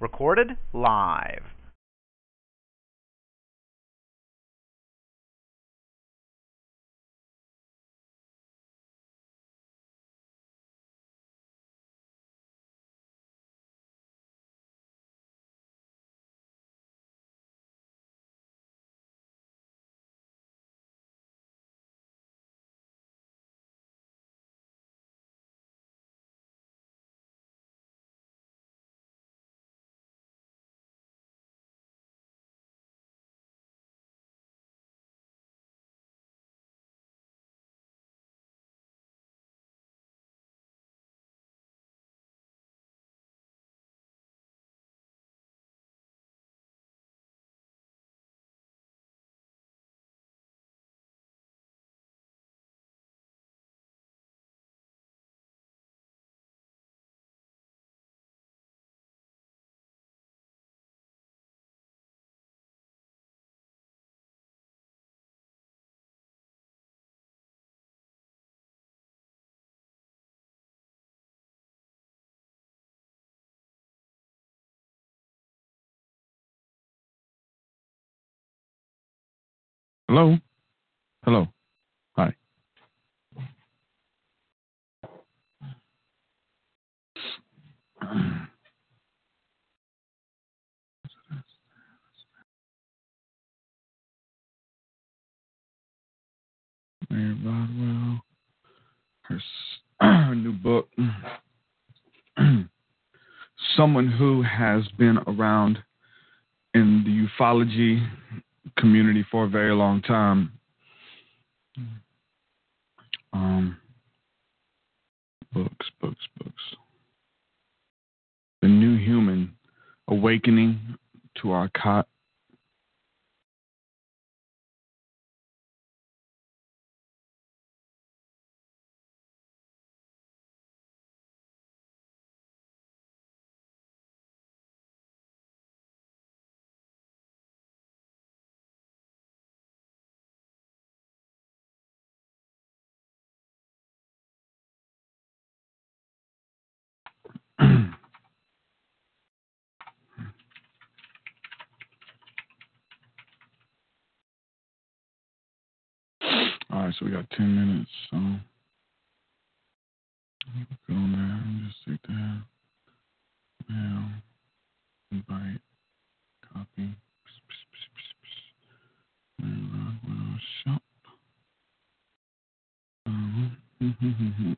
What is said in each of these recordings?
Recorded live. Hello? Hello. Hi. Mary Rodwell. Her, her new book. Someone who has been around in the ufology community for a very long time. Um, books, books, books. The New Human Awakening to Our Co- so we got 10 minutes. So go on there and just take that. Now, invite, copy. Mary Rodwell shop. Um,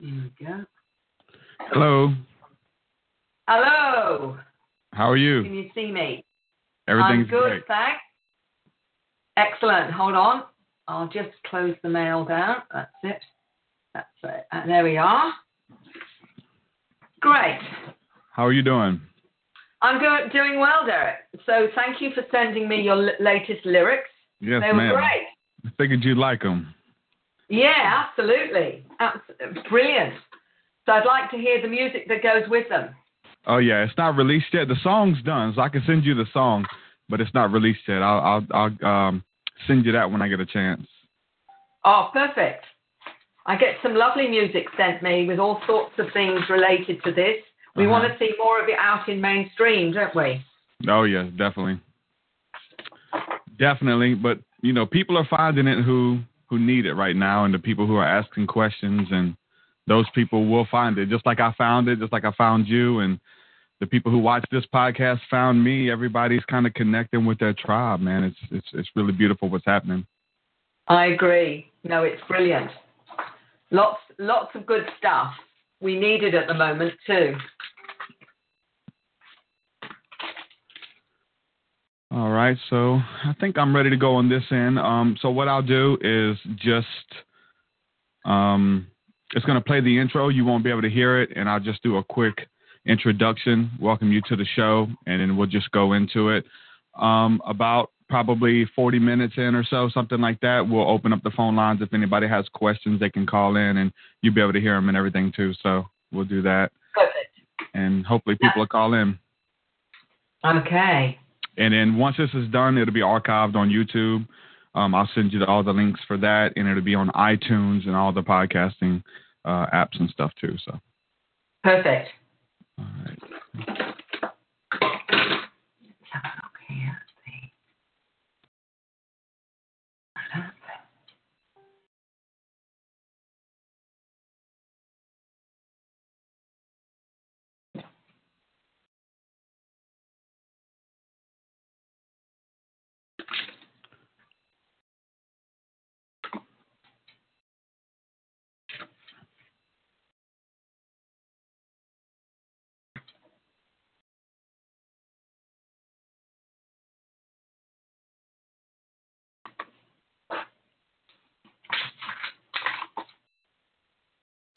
We go. Hello. Hello. How are you? Can you see me? Everything's I'm good, great. thanks. Excellent. Hold on. I'll just close the mail down. That's it. That's it. And there we are. Great. How are you doing? I'm doing well, Derek. So thank you for sending me your l- latest lyrics. Yes, they were ma'am. great. I figured you'd like them. Yeah, absolutely. Abs- brilliant. So I'd like to hear the music that goes with them. Oh yeah, it's not released yet. The song's done, so I can send you the song, but it's not released yet. I'll I'll, I'll um, send you that when I get a chance. Oh, perfect. I get some lovely music sent me with all sorts of things related to this. We Uh-huh. want to see more of it out in mainstream, don't we? Oh yes, definitely, definitely. But you know, people are finding it who who need it right now, and the people who are asking questions, and those people will find it. Just like I found it, just like I found you, and the people who watch this podcast found me. Everybody's kind of connecting with their tribe, man. It's it's it's really beautiful what's happening. I agree. No, it's brilliant. Lots, lots of good stuff. We need it at the moment too. All right, so I think I'm ready to go on this end. Um, so what I'll do is just, um, it's going to play the intro. You won't be able to hear it, and I'll just do a quick introduction, welcome you to the show, and then we'll just go into it. Um, about probably 40 minutes in or so, something like that. We'll open up the phone lines. If anybody has questions, they can call in, and you'll be able to hear them and everything too. So we'll do that, Perfect. and hopefully people will call in. Okay. And then once this is done, it'll be archived on YouTube. Um, I'll send you all the links for that, and it'll be on iTunes and all the podcasting uh, apps and stuff too. So, Perfect. all right.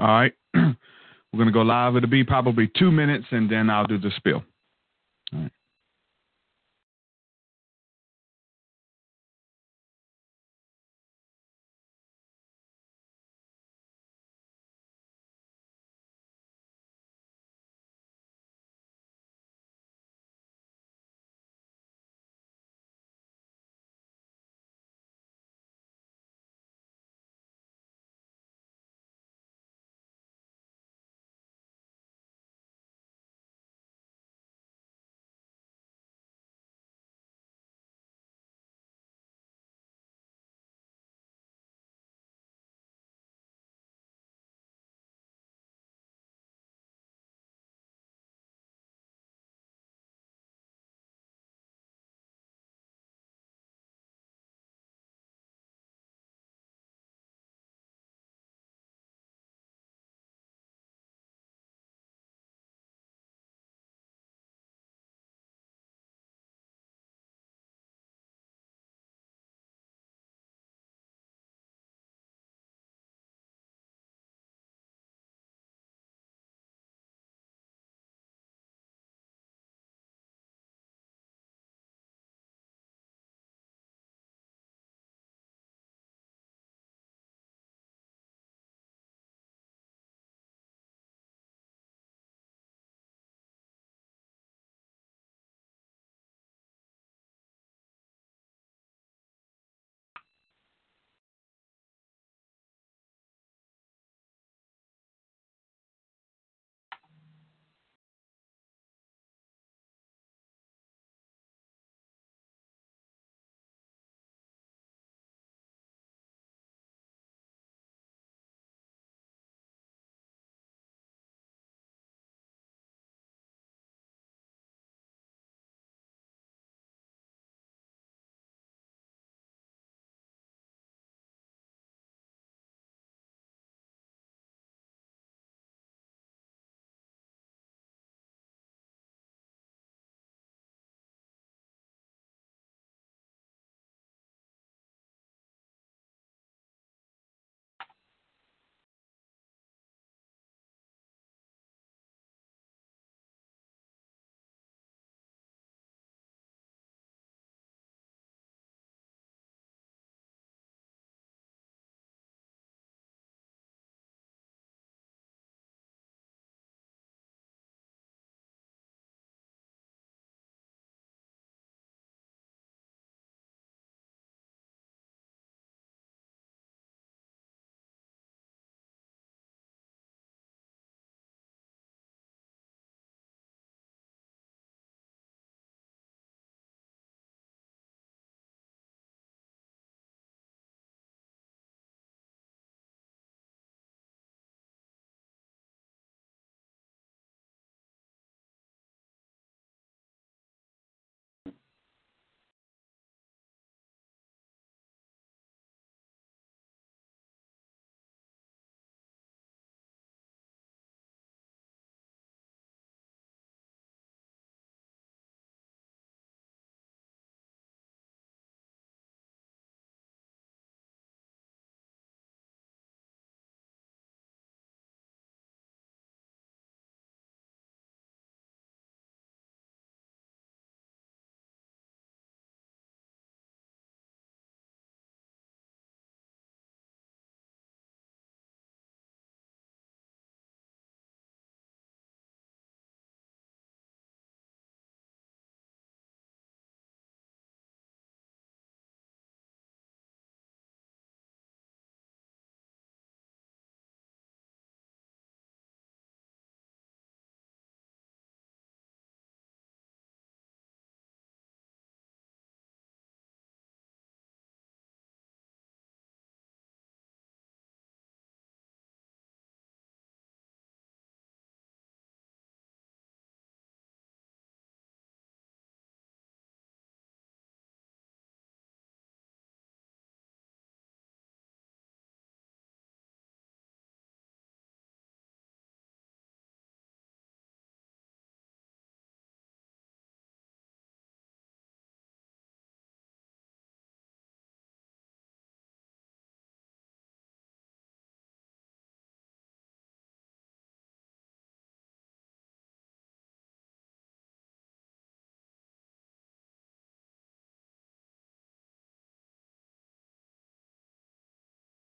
All right. We're gonna go live. It'll be probably two minutes, and then I'll do the spill.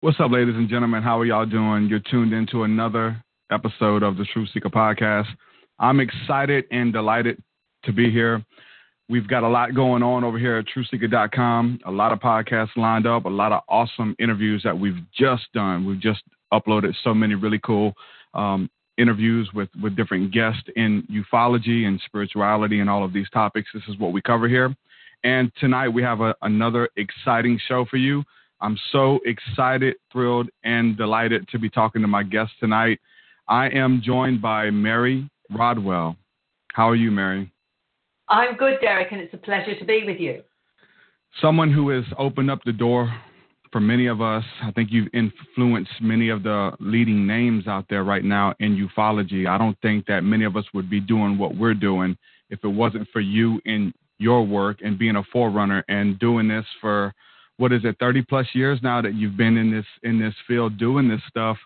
What's up, ladies and gentlemen? How are y'all doing? You're tuned into another episode of the TruthSeekah Podcast. I'm excited and delighted to be here. We've got a lot going on over here at truthseekah.com, a lot of podcasts lined up, a lot of awesome interviews that we've just done. We've just uploaded so many really cool um, interviews with, with different guests in ufology and spirituality and all of these topics. This is what we cover here. And tonight we have a, another exciting show for you. I'm so excited, thrilled, and delighted to be talking to my guest tonight. I am joined by Mary Rodwell. How are you, Mary? I'm good, Derek, and it's a pleasure to be with you. Someone who has opened up the door for many of us. I think you've influenced many of the leading names out there right now in ufology. I don't think that many of us would be doing what we're doing if it wasn't for you in your work and being a forerunner and doing this for what is it 30 plus years now that you've been in this in this field doing this stuff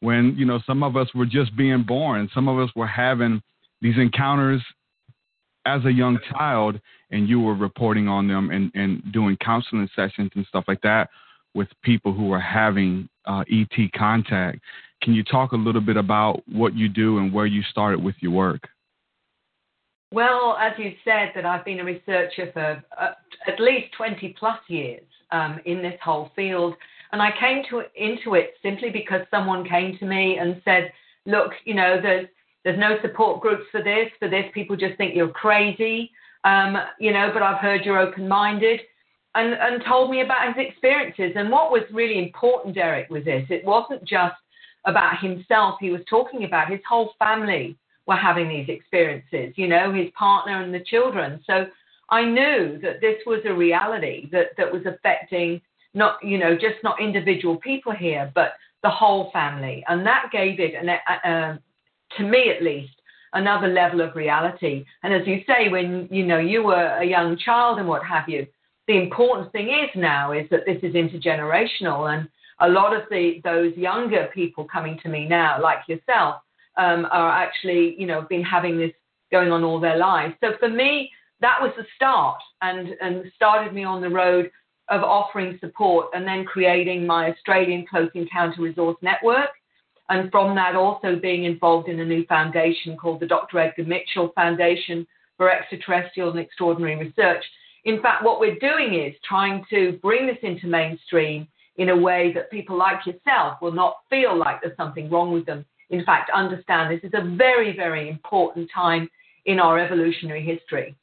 when you know some of us were just being born some of us were having these encounters as a young child and you were reporting on them and, and doing counseling sessions and stuff like that with people who are having uh, ET contact. Can you talk a little bit about what you do and where you started with your work? Well, as you said, that I've been a researcher for uh, at least 20 plus years um, in this whole field. And I came to into it simply because someone came to me and said, "Look, you know, there's there's no support groups for this. For this, people just think you're crazy, um, you know. But I've heard you're open-minded." and, and told me about his experiences. And what was really important, Derek, was this it wasn't just about himself, he was talking about his whole family were having these experiences, you know, his partner and the children. So I knew that this was a reality that, that was affecting not, you know, just not individual people here, but the whole family. And that gave it, an, uh, to me at least, another level of reality. And as you say, when, you know, you were a young child and what have you, the important thing is now is that this is intergenerational and a lot of the those younger people coming to me now like yourself um, are actually you know been having this going on all their lives so for me that was the start and and started me on the road of offering support and then creating my australian close encounter resource network and from that also being involved in a new foundation called the dr edgar mitchell foundation for extraterrestrial and extraordinary research in fact, what we're doing is trying to bring this into mainstream in a way that people like yourself will not feel like there's something wrong with them. In fact, understand this is a very, very important time in our evolutionary history.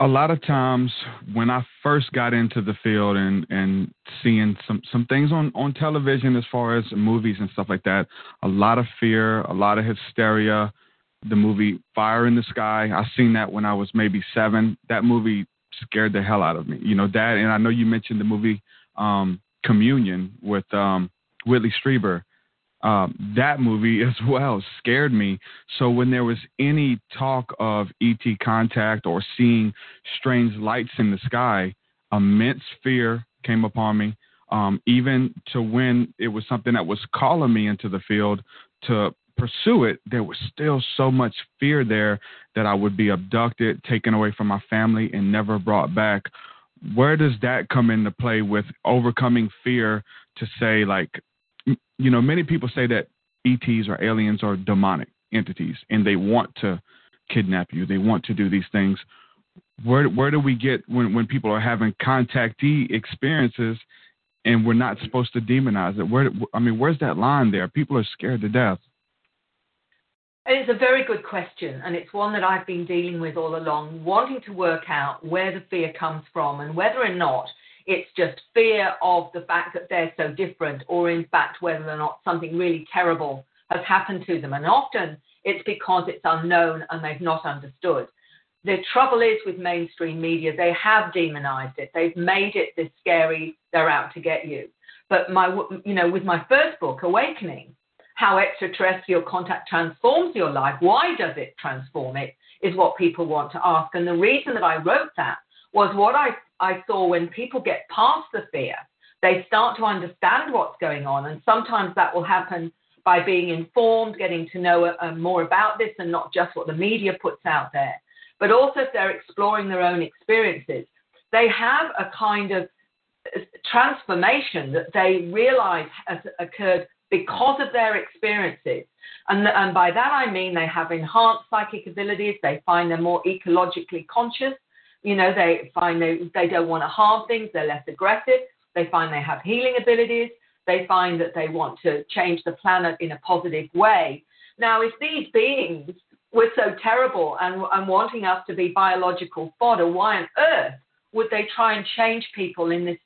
A lot of times when I first got into the field and, and seeing some, some things on, on television as far as movies and stuff like that, a lot of fear, a lot of hysteria, the movie Fire in the Sky. I seen that when I was maybe seven. That movie scared the hell out of me. You know that, and I know you mentioned the movie um, Communion with um, Whitley Strieber. Um, that movie as well scared me. So when there was any talk of ET contact or seeing strange lights in the sky, immense fear came upon me. Um, even to when it was something that was calling me into the field to pursue it, there was still so much fear there that I would be abducted, taken away from my family, and never brought back. Where does that come into play with overcoming fear to say, like, you know, many people say that ETs or aliens are demonic entities and they want to kidnap you, they want to do these things. Where, where do we get when, when people are having contactee experiences and we're not supposed to demonize it? Where I mean, where's that line there? People are scared to death. It's a very good question, and it's one that I've been dealing with all along, wanting to work out where the fear comes from and whether or not it's just fear of the fact that they're so different, or in fact, whether or not something really terrible has happened to them. And often it's because it's unknown and they've not understood. The trouble is with mainstream media, they have demonized it. They've made it this scary, they're out to get you. But my, you know, with my first book, Awakening, how extraterrestrial contact transforms your life. Why does it transform it? Is what people want to ask. And the reason that I wrote that was what I, I saw when people get past the fear, they start to understand what's going on. And sometimes that will happen by being informed, getting to know uh, more about this and not just what the media puts out there. But also if they're exploring their own experiences, they have a kind of transformation that they realize has occurred because of their experiences. And, and by that I mean they have enhanced psychic abilities, they find they're more ecologically conscious, you know, they find they, they don't want to harm things, they're less aggressive, they find they have healing abilities, they find that they want to change the planet in a positive way. Now, if these beings were so terrible and, and wanting us to be biological fodder, why on earth would they try and change people in this,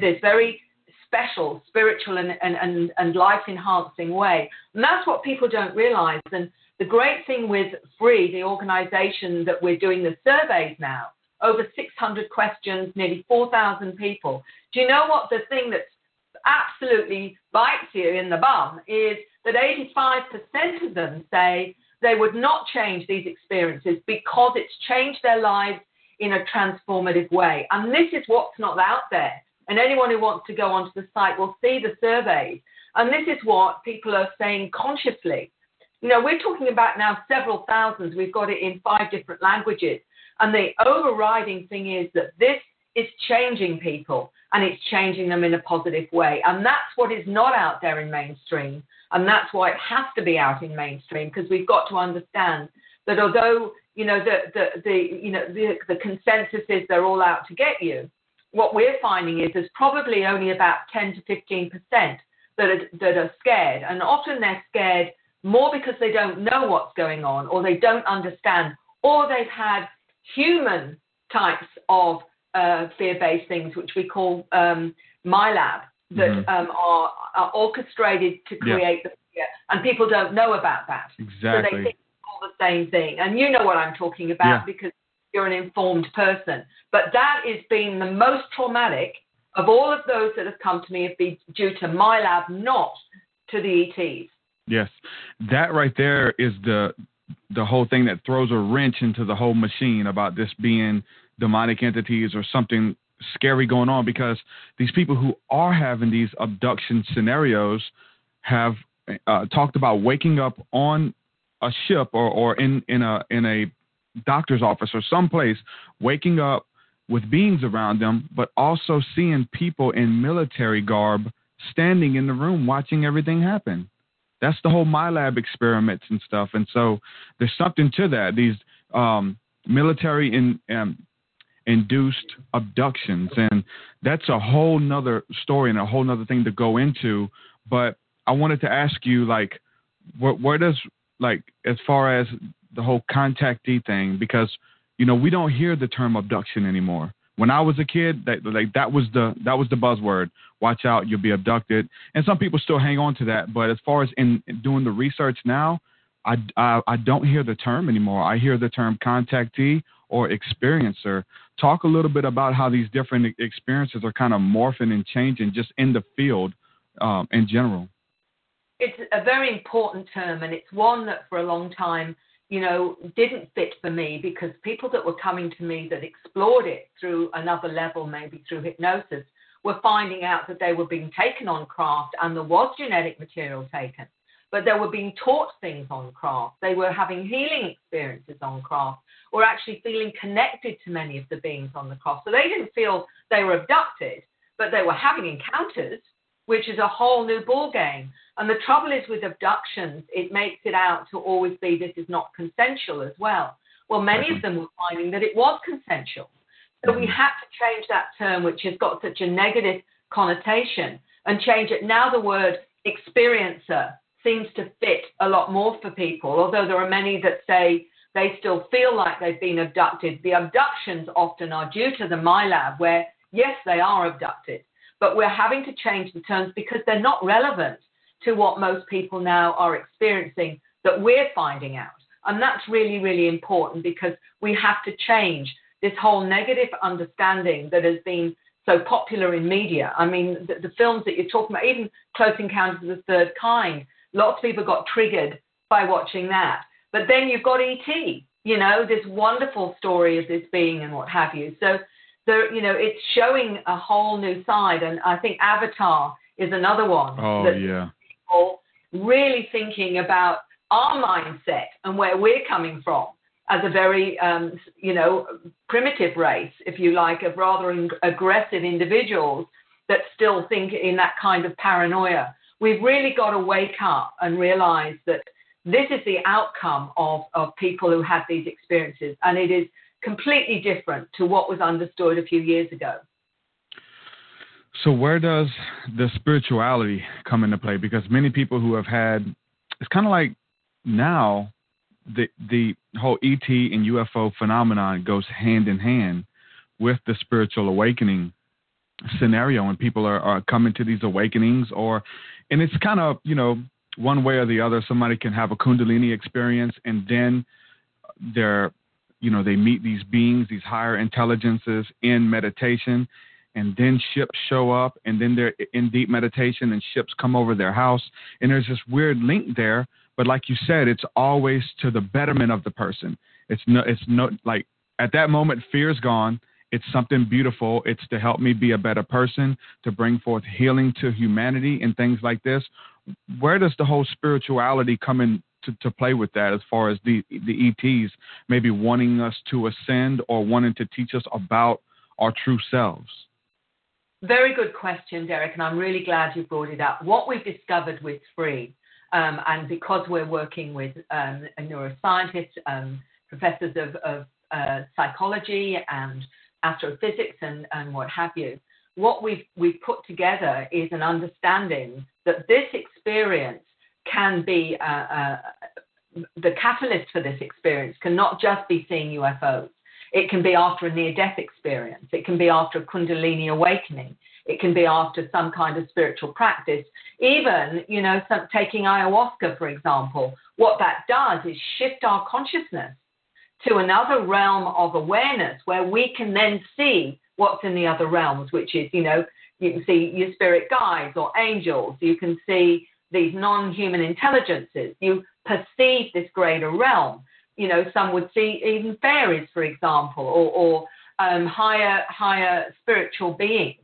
this very special, spiritual, and, and, and, and life enhancing way? And that's what people don't realize. And the great thing with Free, the organization that we're doing the surveys now, over 600 questions, nearly 4,000 people. Do you know what the thing that absolutely bites you in the bum is that 85% of them say they would not change these experiences because it's changed their lives in a transformative way. And this is what's not out there. And anyone who wants to go onto the site will see the surveys. And this is what people are saying consciously. You know, we're talking about now several thousands. We've got it in five different languages. And the overriding thing is that this is changing people and it's changing them in a positive way. And that's what is not out there in mainstream. And that's why it has to be out in mainstream because we've got to understand that although you know the the, the you know the, the consensus is they're all out to get you, what we're finding is there's probably only about 10 to 15 percent that are, that are scared, and often they're scared more because they don't know what's going on or they don't understand or they've had human types of uh, fear-based things, which we call um, MILAB, that mm-hmm. um, are, are, orchestrated to create yeah. the fear, and people don't know about that. Exactly. So they think it's all the same thing, and you know what I'm talking about yeah. because you're an informed person. But that is being the most traumatic of all of those that have come to me have been due to MILAB, not to the ETs. Yes, that right there is the the whole thing that throws a wrench into the whole machine about this being demonic entities or something scary going on because these people who are having these abduction scenarios have uh, talked about waking up on a ship or, or in, in a in a doctor's office or someplace, waking up with beings around them, but also seeing people in military garb standing in the room watching everything happen. That's the whole MILAB experiments and stuff. And so there's something to that. These um, military in, um, induced abductions, and that's a whole nother story and a whole nother thing to go into. But I wanted to ask you, like, where, where does like as far as the whole contactee thing, because you know we don't hear the term abduction anymore. When I was a kid, that like that was the that was the buzzword watch out, you'll be abducted. And some people still hang on to that. But as far as in, doing the research now, I, I, I don't hear the term anymore. I hear the term contactee or experiencer. Talk a little bit about how these different experiences are kind of morphing and changing just in the field um, in general. It's a very important term, and it's one that for a long time, you know, didn't fit for me because people that were coming to me that explored it through another level, maybe through hypnosis, were finding out that they were being taken on craft and there was genetic material taken, but they were being taught things on craft. They were having healing experiences on craft or actually feeling connected to many of the beings on the craft. So they didn't feel they were abducted, but they were having encounters, which is a whole new ball game. And the trouble is with abductions, it makes it out to always be this is not consensual as well. Well, many of them were finding that it was consensual. So we mm-hmm. had to change that term, which has got such a negative connotation, and change it. Now the word experiencer seems to fit a lot more for people, although there are many that say they still feel like they've been abducted. The abductions often are due to the MILAB, where yes, they are abducted, but we're having to change the terms because they're not relevant to what most people now are experiencing that we're finding out. And that's really, really important because we have to change this whole negative understanding that has been so popular in media. I mean, the, the, films that you're talking about, even Close Encounters of the Third Kind, lots of people got triggered by watching that. But then you've got E.T., you know, this wonderful story of this being and what have you. So, there, you know, it's showing a whole new side. And I think Avatar is another one. Oh, yeah. People really thinking about our mindset and where we're coming from as a very, um, you know, primitive race, if you like, of rather in- aggressive individuals that still think in that kind of paranoia. We've really got to wake up and realize that this is the outcome of, of people who have these experiences, and it is completely different to what was understood a few years ago. So, where does the spirituality come into play? Because many people who have had, it's kind of like now the the whole ET and UFO phenomenon goes hand in hand with the spiritual awakening scenario, and people are, are coming to these awakenings, or and it's kind of you know one way or the other. Somebody can have a Kundalini experience, and then they're you know they meet these beings, these higher intelligences in meditation, and then ships show up, and then they're in deep meditation, and ships come over their house, and there's this weird link there but like you said, it's always to the betterment of the person. It's no, it's no like at that moment, fear's gone. It's something beautiful. It's to help me be a better person, to bring forth healing to humanity and things like this. Where does the whole spirituality come in to, to play with that as far as the the ETs maybe wanting us to ascend or wanting to teach us about our true selves? Very good question, Derek, and I'm really glad you brought it up. What we've discovered with Free um, and because we're working with um, neuroscientists, um, professors of, of uh, psychology and astrophysics and, and what have you, what we've, we've put together is an understanding that this experience can be uh, uh, the catalyst for this experience can not just be seeing UFOs. It can be after a near death experience. It can be after a Kundalini awakening. It can be after some kind of spiritual practice. Even, you know, some, taking ayahuasca, for example, what that does is shift our consciousness to another realm of awareness where we can then see what's in the other realms, which is, you know, you can see your spirit guides or angels, you can see these non human intelligences, you perceive this greater realm. You know, some would see even fairies, for example, or, or um, higher, higher spiritual beings.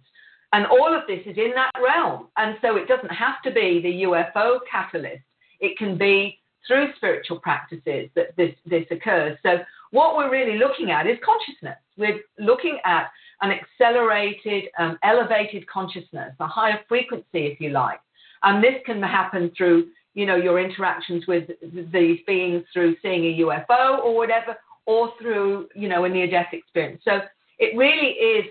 And all of this is in that realm. And so it doesn't have to be the UFO catalyst. It can be through spiritual practices that this, this occurs. So what we're really looking at is consciousness. We're looking at an accelerated, um, elevated consciousness, a higher frequency, if you like. And this can happen through, you know, your interactions with these beings through seeing a UFO or whatever, or through, you know, a near-death experience. So it really is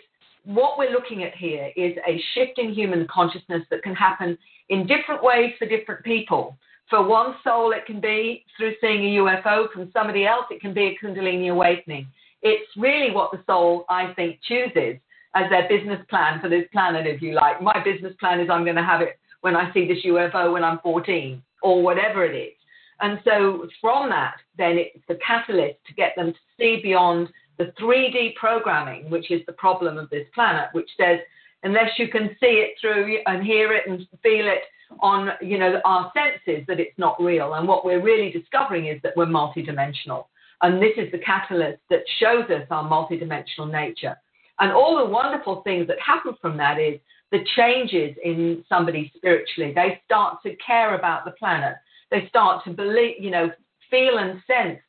what we're looking at here is a shift in human consciousness that can happen in different ways for different people. For one soul, it can be through seeing a UFO. From somebody else, it can be a Kundalini awakening. It's really what the soul, I think, chooses as their business plan for this planet, if you like. My business plan is I'm going to have it when I see this UFO when I'm 14 or whatever it is. And so from that, then it's the catalyst to get them to see beyond the 3D programming, which is the problem of this planet, which says unless you can see it through and hear it and feel it on you know our senses that it's not real. And what we're really discovering is that we're multidimensional. And this is the catalyst that shows us our multidimensional nature. And all the wonderful things that happen from that is the changes in somebody spiritually they start to care about the planet they start to believe you know feel and sense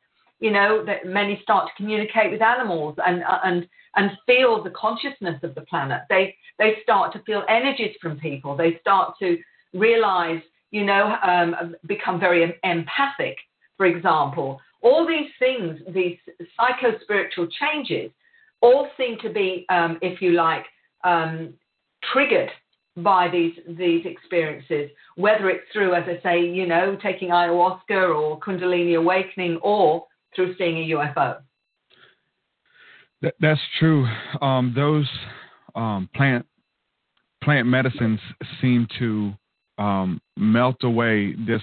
you know, that many start to communicate with animals and uh, and and feel the consciousness of the planet. They they start to feel energies from people. They start to realize, you know, um, become very empathic, for example. All these things, these psycho spiritual changes, all seem to be, um, if you like, um, triggered by these these experiences, whether it's through, as I say, you know, taking ayahuasca or Kundalini awakening, or through seeing a UFO. That, that's true. Um, those um, plant plant medicines seem to um, melt away this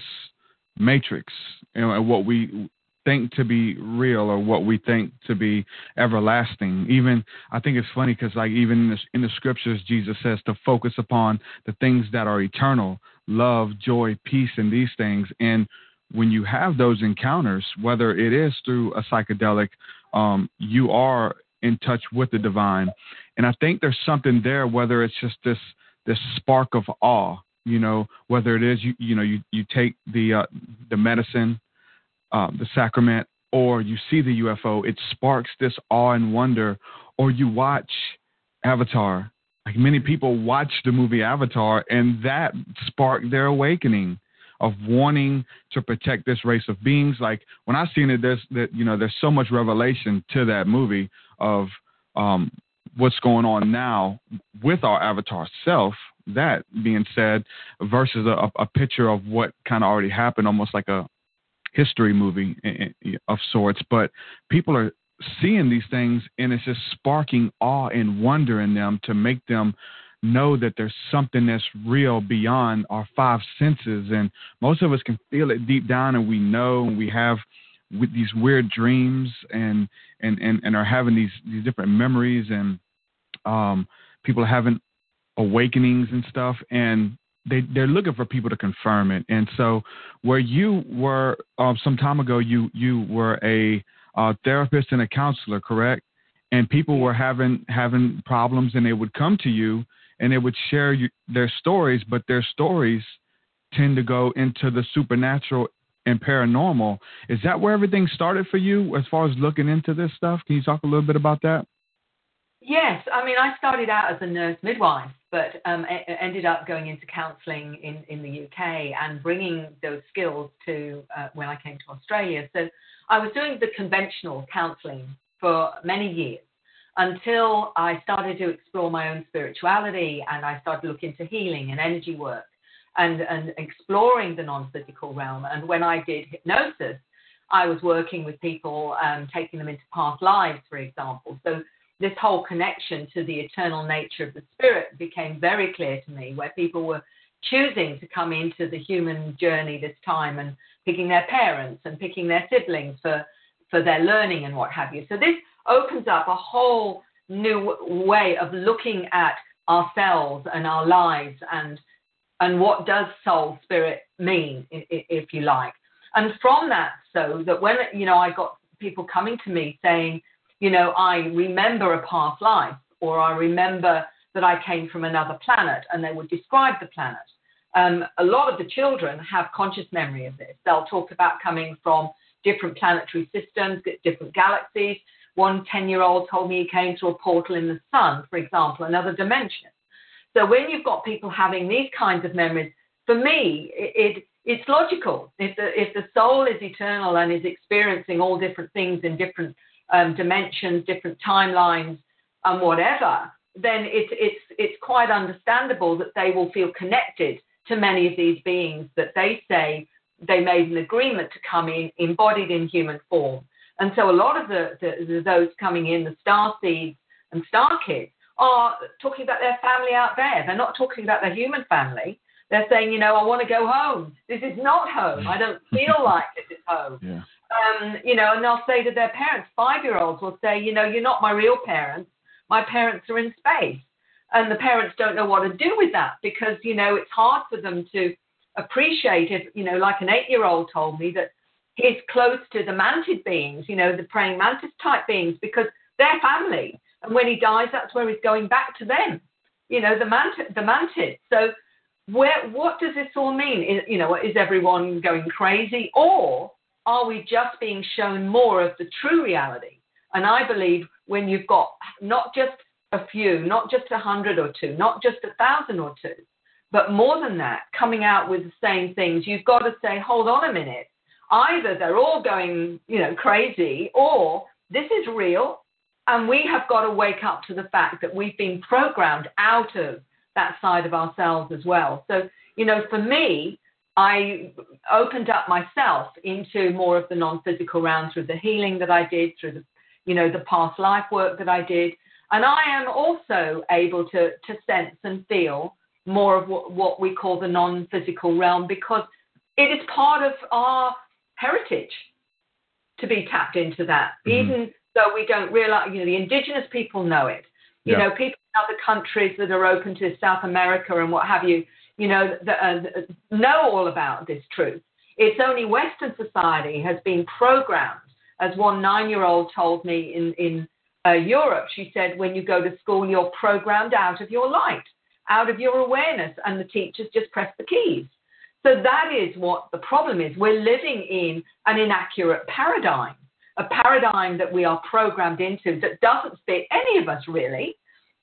matrix and what we think to be real or what we think to be everlasting. Even I think it's funny because like even in the, in the scriptures, Jesus says to focus upon the things that are eternal, love, joy, peace, and these things. And when you have those encounters, whether it is through a psychedelic, um, you are in touch with the divine. And I think there's something there, whether it's just this this spark of awe, you know, whether it is you you know you you take the uh, the medicine, uh, the sacrament, or you see the UFO, it sparks this awe and wonder. Or you watch Avatar, like many people watch the movie Avatar, and that sparked their awakening of wanting to protect this race of beings. Like when I seen it, there's that you know there's so much revelation to that movie of um, what's going on now with our avatar self. That being said, versus a, a picture of what kind of already happened, almost like a history movie of sorts. But people are seeing these things, and it's just sparking awe and wonder in them to make them know that there's something that's real beyond our five senses. And most of us can feel it deep down, and we know, and we have with these weird dreams and and and, and are having these these different memories and um, people are having awakenings and stuff and they they're looking for people to confirm it and so where you were um, some time ago you you were a uh, therapist and a counselor correct and people were having having problems and they would come to you and they would share you, their stories but their stories tend to go into the supernatural and paranormal. Is that where everything started for you as far as looking into this stuff? Can you talk a little bit about that? Yes, I mean, I started out as a nurse midwife, but um, ended up going into counselling in, in the UK and bringing those skills to uh, when I came to Australia. So I was doing the conventional counselling for many years until I started to explore my own spirituality and I started to look into healing and energy work and, and exploring the non physical realm. And when I did hypnosis, I was working with people, um, taking them into past lives, for example. So this whole connection to the eternal nature of the spirit became very clear to me, where people were choosing to come into the human journey this time and picking their parents and picking their siblings for, for their learning and what have you. So this opens up a whole new way of looking at ourselves and our lives and and what does soul spirit mean, if you like. And from that, so that when, you know, I got people coming to me saying, you know, I remember a past life, or I remember that I came from another planet, and they would describe the planet. Um, a lot of the children have conscious memory of this. They'll talk about coming from different planetary systems, different galaxies. One 10 year old told me he came through a portal in the sun, for example, another dimension. So when you've got people having these kinds of memories, for me, it, it it's logical. If the if the soul is eternal and is experiencing all different things in different um, dimensions, different timelines, and whatever, then it's it's it's quite understandable that they will feel connected to many of these beings that they say they made an agreement to come in embodied in human form. And so a lot of the, the, the those coming in, the star seeds and star kids, are talking about their family out there. They're not talking about their human family. They're saying, you know, I want to go home. This is not home. I don't feel like this is home. Yeah. Um, you know, and they'll say to their parents, five year olds will say, you know, you're not my real parents. My parents are in space. And the parents don't know what to do with that because, you know, it's hard for them to appreciate if, you know, like an eight year old told me that he's close to the mantid beings, you know, the praying mantis type beings because they're family. And when he dies, that's where he's going back to them. You know, the mantid. The mantid. So, where what does this all mean? Is, you know, is everyone going crazy, or are we just being shown more of the true reality? And I believe when you've got not just a few, not just a hundred or two, not just a thousand or two, but more than that, coming out with the same things, you've got to say, hold on a minute. Either they're all going, you know, crazy, or this is real and we have got to wake up to the fact that we've been programmed out of that side of ourselves as well. So, you know, for me, I opened up myself into more of the non-physical realm through the healing that I did, through the, you know, the past life work that I did. And I am also able to, to sense and feel more of what, what we call the non-physical realm because it is part of our heritage to be tapped into that. Mm-hmm. Even though we don't realize, you know, the indigenous people know it. You yeah. know, people in other countries that are open to South America and what have you, you know, uh, know all about this truth. It's only Western society has been programmed, as one nine-year-old told me in in uh, Europe. She said, when you go to school, you're programmed out of your light, out of your awareness, and the teachers just press the keys. So that is what the problem is. We're living in an inaccurate paradigm a paradigm that we are programmed into that doesn't fit any of us really.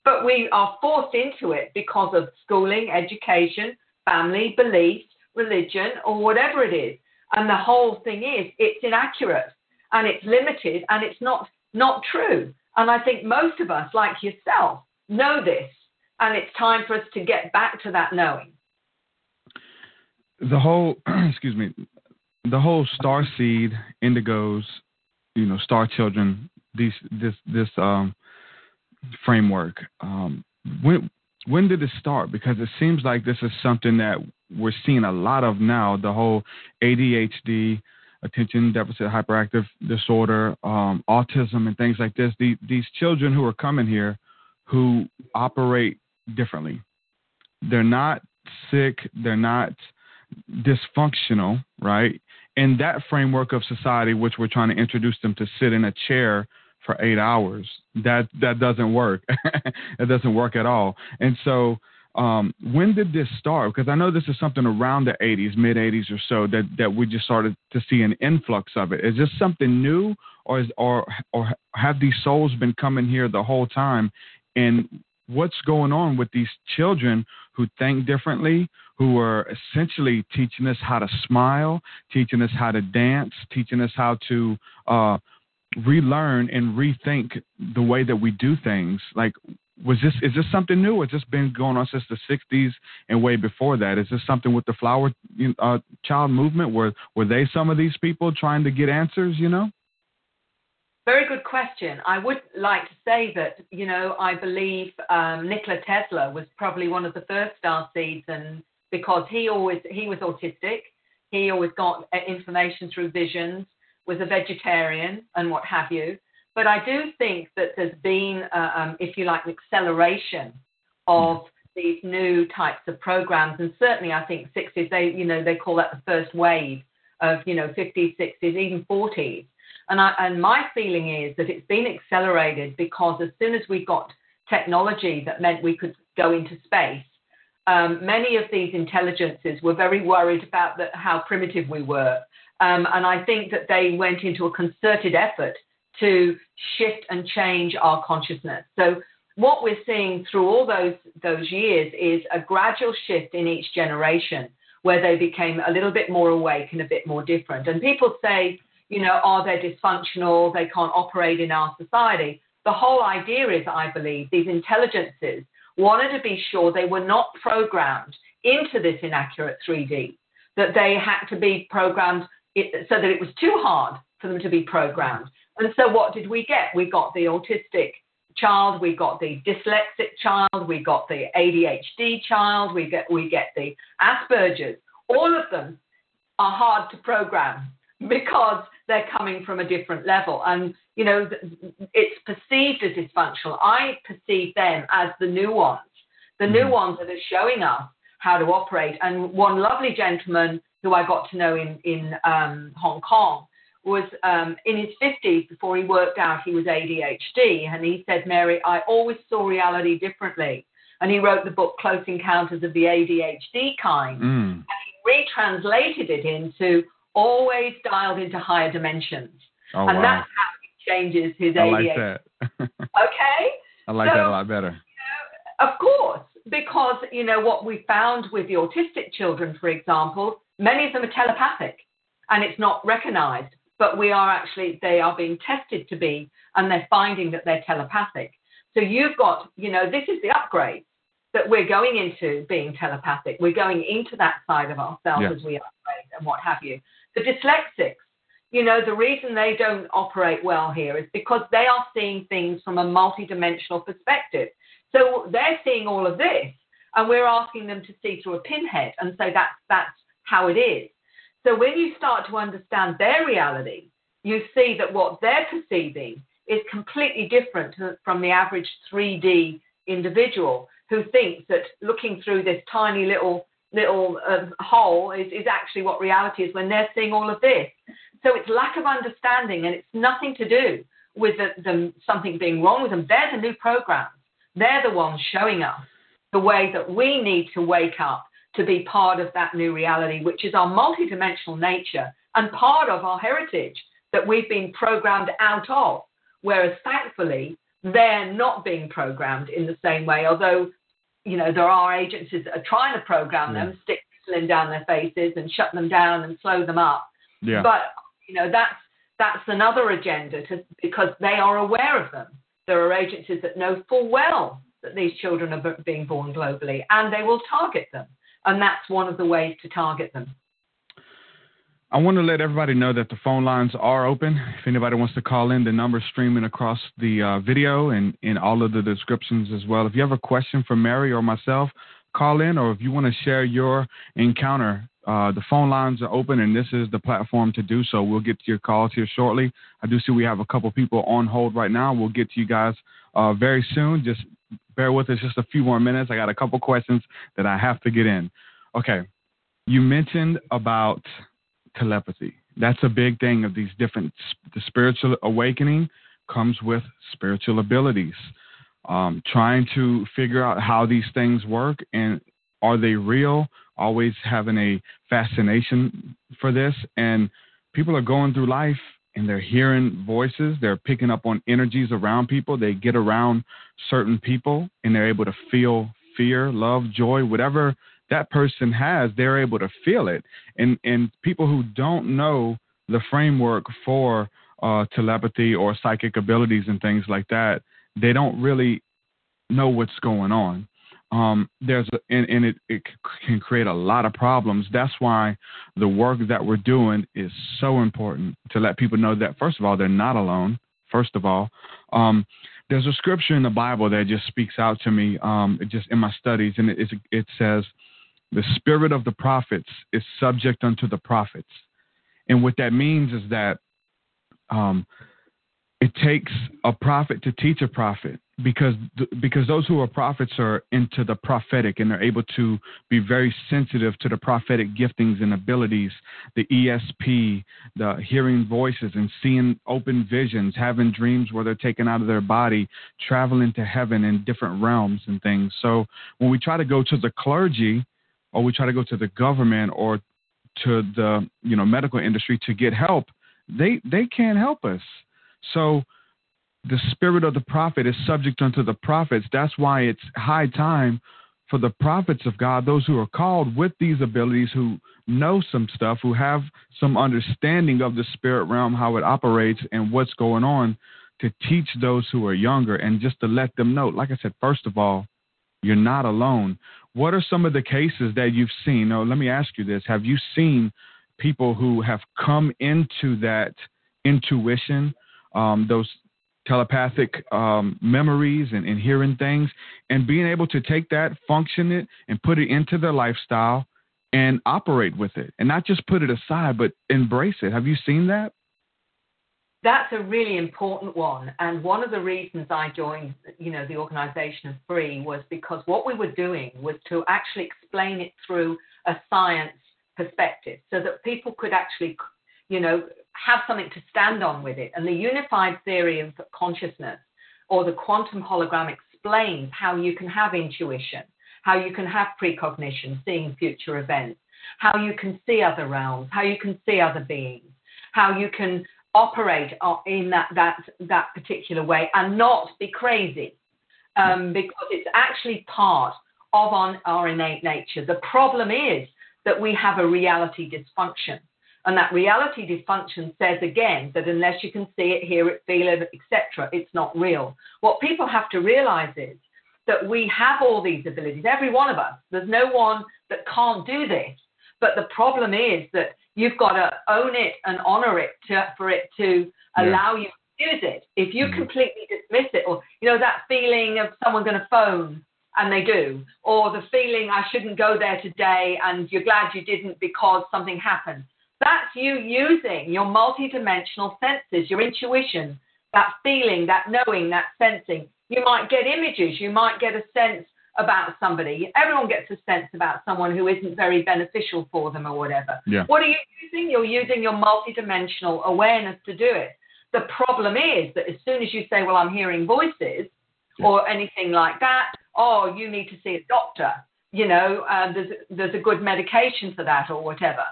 But we are forced into it because of schooling, education, family, beliefs, religion, or whatever it is. And the whole thing is it's inaccurate and it's limited and it's not not true. And I think most of us, like yourself, know this. And it's time for us to get back to that knowing. The whole, excuse me, the whole star seed, indigos, you know, star children, these, this, this um, framework. Um, when, when did it start? Because it seems like this is something that we're seeing a lot of now. The whole ADHD, attention deficit hyperactive disorder, um, autism, and things like this. The, these children who are coming here who operate differently. They're not sick, they're not dysfunctional, right? In that framework of society, which we're trying to introduce them to sit in a chair for eight hours, that that doesn't work. it doesn't work at all. And so um, when did this start? Because I know this is something around the 80s, mid 80s or so, that, that we just started to see an influx of it. Is this something new, or is, or or have these souls been coming here the whole time? And what's going on with these children who think differently, who are essentially teaching us how to smile, teaching us how to dance, teaching us how to uh, relearn and rethink the way that we do things? Like, was this is this something new? Has this been going on since the '60s and way before that? Is this something with the flower uh, child movement? Were were they some of these people trying to get answers? You know. Very good question. I would like to say that you know I believe um, Nikola Tesla was probably one of the first star seeds, and because he always he was autistic, he always got uh, information through visions, was a vegetarian, and what have you. But I do think that there's been, uh, um, if you like, an acceleration of these new types of programs, and certainly I think 60s, they, you know, they call that the first wave of, you know, 50s, 60s, even 40s. And, I, and my feeling is that it's been accelerated because as soon as we got technology that meant we could go into space, um, many of these intelligences were very worried about the, how primitive we were. Um, and I think that they went into a concerted effort to shift and change our consciousness. So what we're seeing through all those those years is a gradual shift in each generation where they became a little bit more awake and a bit more different. And people say, you know, are they dysfunctional? They can't operate in our society. The whole idea is, I believe, these intelligences wanted to be sure they were not programmed into this inaccurate 3D, that they had to be programmed so that it was too hard for them to be programmed. And so what did we get? We got the autistic child, we got the dyslexic child, we got the ADHD child, we get we get the Asperger's. All of them are hard to program because they're coming from a different level and you know it's perceived as dysfunctional i perceive them as the new ones the new mm-hmm. ones that are showing us how to operate and one lovely gentleman who i got to know in in um, hong kong was um, in his 50s before he worked out he was ADHD. And he said, Mary, I always saw reality differently. And he wrote the book Close Encounters of the ADHD Kind. Mm. And he retranslated it into always dialed into higher dimensions. Oh, and wow. that's how he changes his I ADHD. like that. okay? I like so, that a lot better. You know, of course, because, you know, what we found with the autistic children, for example, many of them are telepathic and it's not recognized but we are actually, they are being tested to be, and they're finding that they're telepathic. So you've got, you know, this is the upgrade that we're going into being telepathic. We're going into that side of ourselves yeah. as we upgrade and what have you. The dyslexics, you know, the reason they don't operate well here is because they are seeing things from a multidimensional perspective. So they're seeing all of this, and we're asking them to see through a pinhead and so that's that's how it is. So when you start to understand their reality, you see that what they're perceiving is completely different from the average 3D individual who thinks that looking through this tiny little little uh, hole is, is actually what reality is when they're seeing all of this. So it's lack of understanding, and it's nothing to do with the, them something being wrong with them. They're the new programs. They're the ones showing us the way that we need to wake up to be part of that new reality, which is our multidimensional nature and part of our heritage that we've been programmed out of. Whereas thankfully, they're not being programmed in the same way. Although, you know, there are agencies that are trying to program Yeah. them, mm. stick insulin down their faces and shut them down and slow them up. Yeah. But you know, that's that's another agenda to, because they are aware of them. There are agencies that know full well that these children are being born globally, and they will target them. And that's one of the ways to target them. I want to let everybody know that the phone lines are open. If anybody wants to call in, the number's streaming across the uh, video and in all of the descriptions as well. If you have a question for Mary or myself, call in, or if you want to share your encounter, uh, the phone lines are open, and this is the platform to do so. We'll get to your calls here shortly. I do see we have a couple people on hold right now. We'll get to you guys uh, very soon. Just bear with us just a few more minutes. I got a couple questions that I have to get in. Okay. You mentioned about telepathy. That's a big thing of these different. The spiritual awakening comes with spiritual abilities. Um, trying to figure out how these things work and are they real? Always having a fascination for this, and people are going through life and they're hearing voices. They're picking up on energies around people. They get around certain people and they're able to feel fear, love, joy, whatever that person has, they're able to feel it. And and people who don't know the framework for uh, telepathy or psychic abilities and things like that, they don't really know what's going on. Um, there's a, and, and it, it can create a lot of problems. That's why the work that we're doing is so important to let people know that first of all they're not alone. First of all, um, there's a scripture in the Bible that just speaks out to me, um, just in my studies, and it, it says, "The spirit of the prophets is subject unto the prophets." And what that means is that um, it takes a prophet to teach a prophet because because those who are prophets are into the prophetic and they're able to be very sensitive to the prophetic giftings and abilities the ESP the hearing voices and seeing open visions having dreams where they're taken out of their body traveling to heaven in different realms and things. So when we try to go to the clergy or we try to go to the government or to the you know medical industry to get help they they can't help us. So the spirit of the prophet is subject unto the prophets. That's why it's high time for the prophets of God, those who are called with these abilities, who know some stuff, who have some understanding of the spirit realm, how it operates, and what's going on, to teach those who are younger and just to let them know. Like I said, first of all, you're not alone. What are some of the cases that you've seen? Let me ask you this Have you seen people who have come into that intuition? Um, those telepathic um, memories and, and hearing things and being able to take that, function it, and put it into their lifestyle and operate with it and not just put it aside, but embrace it. Have you seen that? That's a really important one. And one of the reasons I joined, you know, the organization of Free was because what we were doing was to actually explain it through a science perspective so that people could actually, you know, have something to stand on with it. And the unified theory of consciousness or the quantum hologram explains how you can have intuition, how you can have precognition, seeing future events, how you can see other realms, how you can see other beings, how you can operate in that, that, that particular way and not be crazy. Um, because it's actually part of our, our innate nature. The problem is that we have a reality dysfunction. And that reality dysfunction says again that unless you can see it, hear it, feel it, etc., it's not real. What people have to realize is that we have all these abilities, every one of us. There's no one that can't do this. But the problem is that you've got to own it and honor it to, for it to Yeah. allow you to use it. If you Mhm. completely dismiss it, or you know that feeling of someone going to phone and they do, or the feeling I shouldn't go there today and you're glad you didn't because something happened. That's you using your multidimensional senses, your intuition, that feeling, that knowing, that sensing. You might get images, you might get a sense about somebody. Everyone gets a sense about someone who isn't very beneficial for them or whatever. Yeah. What are you using? You're using your multidimensional awareness to do it. The problem is that as soon as you say, Well, I'm hearing voices or anything like that, oh, you need to see a doctor. You know, um, there's, there's a good medication for that or whatever.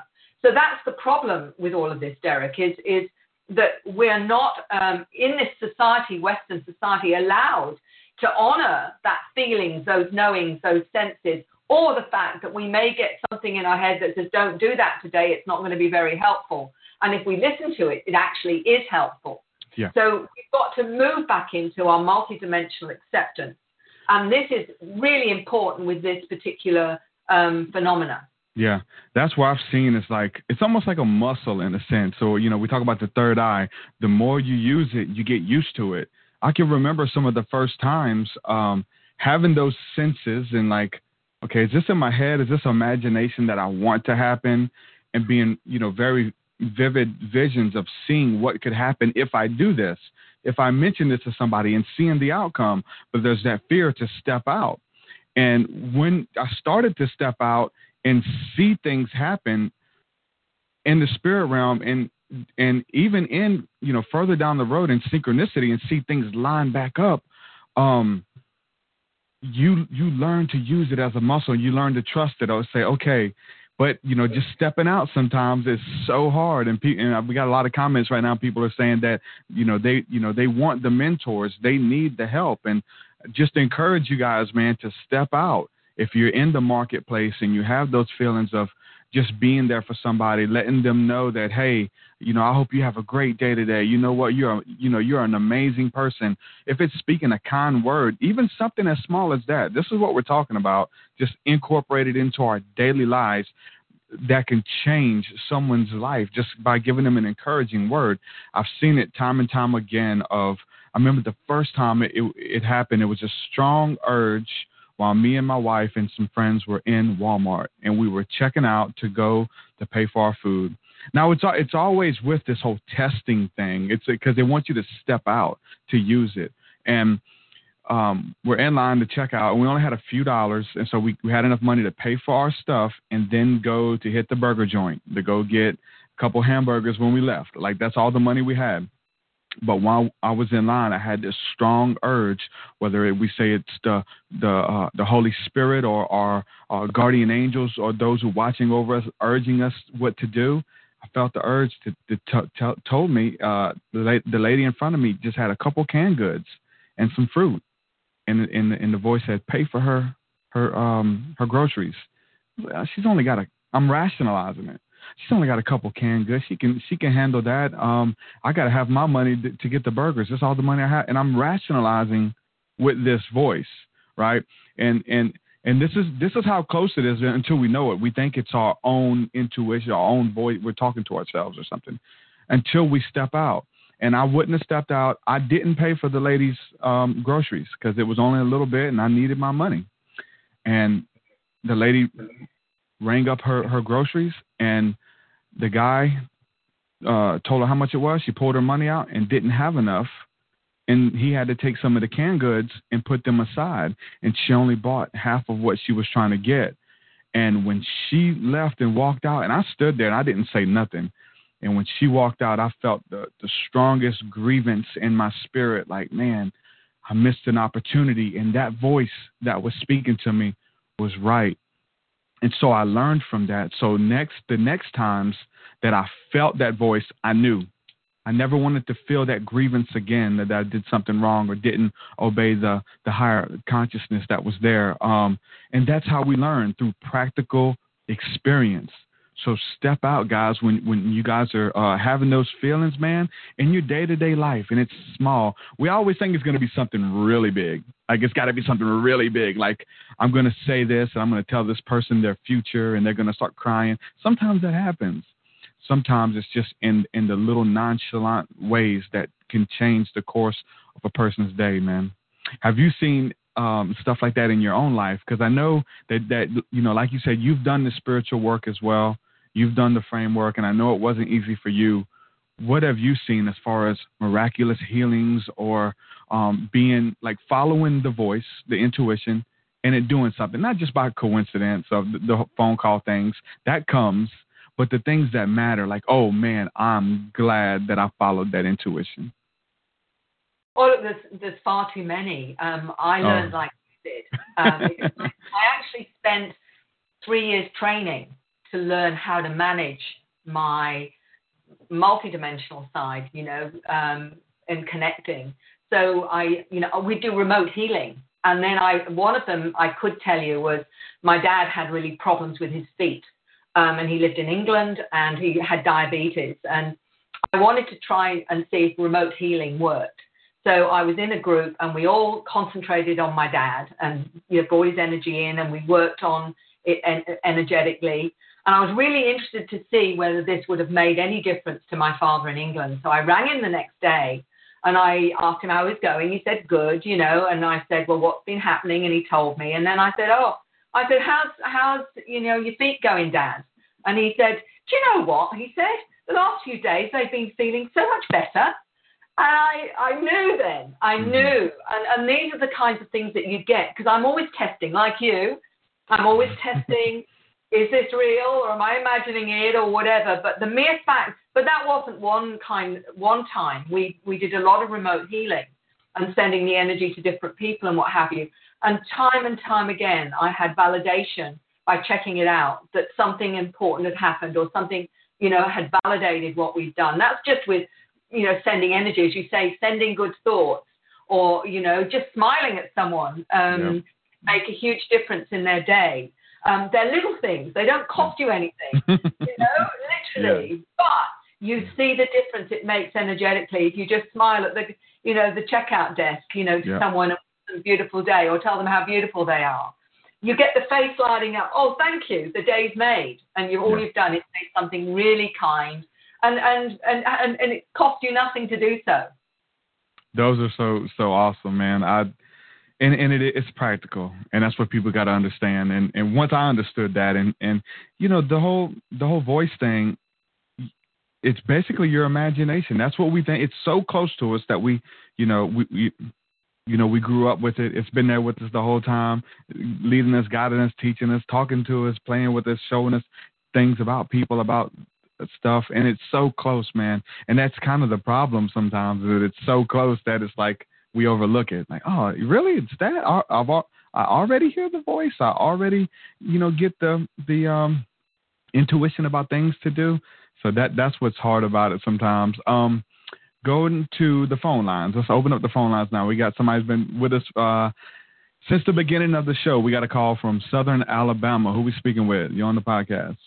So that's the problem with all of this, Derek, is, is that we're not um, in this society, Western society, allowed to honor that feelings, those knowings, those senses, or the fact that we may get something in our head that says, don't do that today, it's not going to be very helpful. And if we listen to it, it actually is helpful. Yeah. So we've got to move back into our multidimensional acceptance. And this is really important with this particular um, phenomena. Yeah, that's what I've seen. It's like it's almost like a muscle in a sense. So you know, we talk about the third eye. The more you use it, you get used to it. I can remember some of the first times um, having those senses and like, okay, is this in my head? Is this imagination that I want to happen? And being, you know, very vivid visions of seeing what could happen if I do this, if I mention this to somebody and seeing the outcome. But there's that fear to step out. And when I started to step out and see things happen in the spirit realm and and even in you know further down the road in synchronicity and see things line back up um you you learn to use it as a muscle. You learn to trust it. Or say okay but you know just stepping out sometimes is so hard. And, pe- and we got a lot of comments right now. People are saying that you know they you know they want the mentors. They need the help. And just encourage you guys man to step out if you're in the marketplace and you have those feelings of just being there for somebody, letting them know that, hey, you know, I hope you have a great day today. You know what? You're, you know, you're an amazing person. If it's speaking a kind word, even something as small as that, this is what we're talking about, just incorporated into our daily lives that can change someone's life just by giving them an encouraging word. I've seen it time and time again of, I remember the first time it, it, it happened, it was a strong urge while me and my wife and some friends were in Walmart and we were checking out to go to pay for our food. Now it's it's always with this whole testing thing. It's because they want you to step out to use it, and um, we're in line to check out, and we only had a few dollars, and so we, we had enough money to pay for our stuff and then go to hit the burger joint to go get a couple hamburgers when we left. Like that's all the money we had. But while I was in line, I had this strong urge, whether it, we say it's the the uh, the Holy Spirit or our, our guardian angels or those who are watching over us, urging us what to do. I felt the urge to, to t- t- told me uh, the, la- the lady in front of me just had a couple canned goods and some fruit, and in the, the voice said, "Pay for her her um her groceries." She's only got a. I'm rationalizing it she's only got a couple canned goods. She can she can handle that. Um, I got to have my money to, to get the burgers. That's all the money I have, and I'm rationalizing with this voice, right? And and and this is this is how close it is until we know it. We think it's our own intuition, our own voice. We're talking to ourselves or something. Until we step out, and I wouldn't have stepped out. I didn't pay for the lady's um, groceries because it was only a little bit, and I needed my money. And the lady rang up her her groceries, and the guy uh, told her how much it was. She pulled her money out and didn't have enough, and he had to take some of the canned goods and put them aside. And she only bought half of what she was trying to get. And when she left and walked out, and I stood there and I didn't say nothing. And when she walked out, I felt the, the strongest grievance in my spirit like, man, I missed an opportunity. And that voice that was speaking to me was right. And so I learned from that. So next, the next times that I felt that voice, I knew. I never wanted to feel that grievance again that I did something wrong or didn't obey the the higher consciousness that was there. Um, and that's how we learn through practical experience. So step out, guys, when when you guys are uh, having those feelings, man, in your day to day life, and it's small. We always think it's going to be something really big. Like it's got to be something really big. Like I'm going to say this, and I'm going to tell this person their future, and they're going to start crying. Sometimes that happens. Sometimes it's just in in the little nonchalant ways that can change the course of a person's day, man. Have you seen um, stuff like that in your own life? Because I know that that you know, like you said, you've done the spiritual work as well. You've done the framework, and I know it wasn't easy for you. What have you seen as far as miraculous healings or um, being like following the voice, the intuition, and it doing something, not just by coincidence of the, the phone call things that comes, but the things that matter, like, oh man, I'm glad that I followed that intuition. Oh, there's, there's far too many. Um, I Oh. learned like you did. Um, I actually spent three years training to learn how to manage my multidimensional side, you know, um, and connecting. So I, you know, we do remote healing. And then I, one of them I could tell you was my dad had really problems with his feet. Um, and he lived in England and he had diabetes. And I wanted to try and see if remote healing worked. So I was in a group and we all concentrated on my dad and you know, brought his energy in and we worked on it en- energetically. And I was really interested to see whether this would have made any difference to my father in England. So I rang him the next day and I asked him how he's going. He said, good, you know, and I said, well, what's been happening? And he told me. And then I said, oh, I said, how's, how's, you know, your feet going, Dad? And he said, do you know what? He said, the last few days they've been feeling so much better. And I, I knew then, I mm-hmm. knew. And, and these are the kinds of things that you get because I'm always testing, like you. I'm always testing, is this real or am I imagining it or whatever? But the mere fact, but that wasn't one kind, one time. We, we did a lot of remote healing and sending the energy to different people and what have you. And time and time again, I had validation by checking it out that something important had happened or something, you know, had validated what we've done. That's just with, you know, sending energy, as you say, sending good thoughts or, you know, just smiling at someone um, yeah. make a huge difference in their day. Um, they're little things. They don't cost you anything, you know, literally. Yeah. But you see the difference it makes energetically if you just smile at the, you know, the checkout desk, you know, to yeah. someone a beautiful day or tell them how beautiful they are you get the face lighting up. Oh, thank you. The day's made, and you all yeah. you've done is say something really kind, and and and and, and it costs you nothing to do so. Those are so so awesome, man. I and and it, it's practical, and that's what people got to understand. And and once I understood that, and and you know the whole the whole voice thing, it's basically your imagination. That's what we think. It's so close to us that we, you know, we, we you know, we grew up with it. It's been there with us the whole time, leading us, guiding us, teaching us, talking to us, playing with us, showing us things about people, about stuff. And it's so close, man. And that's kind of the problem sometimes that it's so close that it's like we overlook it. Like, oh, really? It's that? I've, I already hear the voice. I already, you know, get the the um intuition about things to do. So that that's what's hard about it sometimes. Um, going to the phone lines. Let's open up the phone lines now. We got somebody's been with us uh, since the beginning of the show. We got a call from Southern Alabama. Who we speaking with? You on the podcast?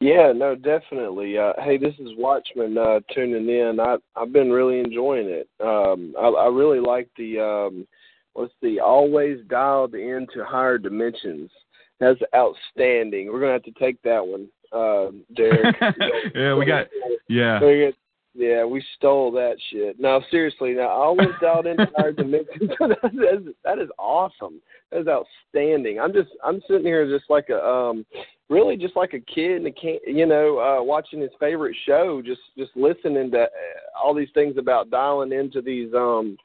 Yeah, no, definitely. Uh, hey, this is Watchman uh, tuning in. I I've been really enjoying it. Um, I, I really like the um, what's the always dialed into higher dimensions. That's outstanding. We're gonna have to take that one, uh, Derek. yeah, we got yeah. Yeah, we stole that shit. No, seriously, now I went out into our dimensions. that, is, that is awesome. That is outstanding. I'm just I'm sitting here just like a um really just like a kid and a can you know uh watching his favorite show just just listening to uh, all these things about dialing into these um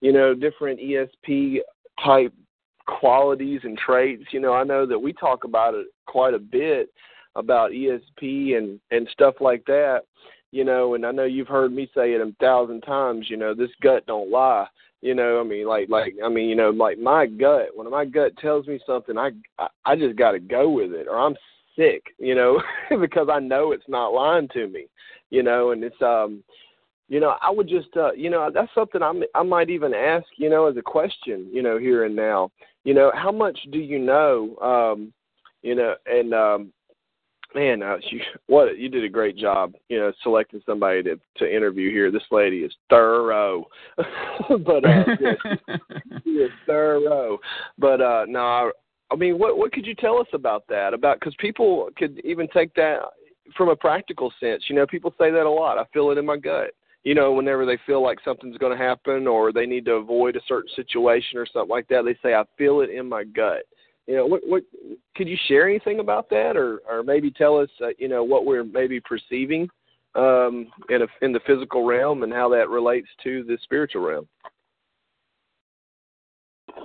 you know different ESP type qualities and traits you know I know that we talk about it quite a bit about ESP and and stuff like that you know, and I know you've heard me say it a thousand times, you know, this gut don't lie. You know, I mean, like, like, I mean, you know, like my gut. When my gut tells me something, I, I, just got to go with it, or I'm sick. You know, because I know it's not lying to me. You know, and it's, um, you know, I would just, uh, you know, that's something I, I might even ask, you know, as a question, you know, here and now. You know, how much do you know? Um, you know, and um, man, uh, you, what you did a great job, you know, selecting somebody to to interview here. This lady is thorough, but uh, yeah, she is thorough. But uh, no, I, I mean, what what could you tell us about that? About because people could even take that from a practical sense. You know, people say that a lot. I feel it in my gut. You know, whenever they feel like something's going to happen or they need to avoid a certain situation or something like that, they say, "I feel it in my gut." You know, what what could you share anything about that, or or maybe tell us, uh, you know, what we're maybe perceiving um, in a, in the physical realm and how that relates to the spiritual realm?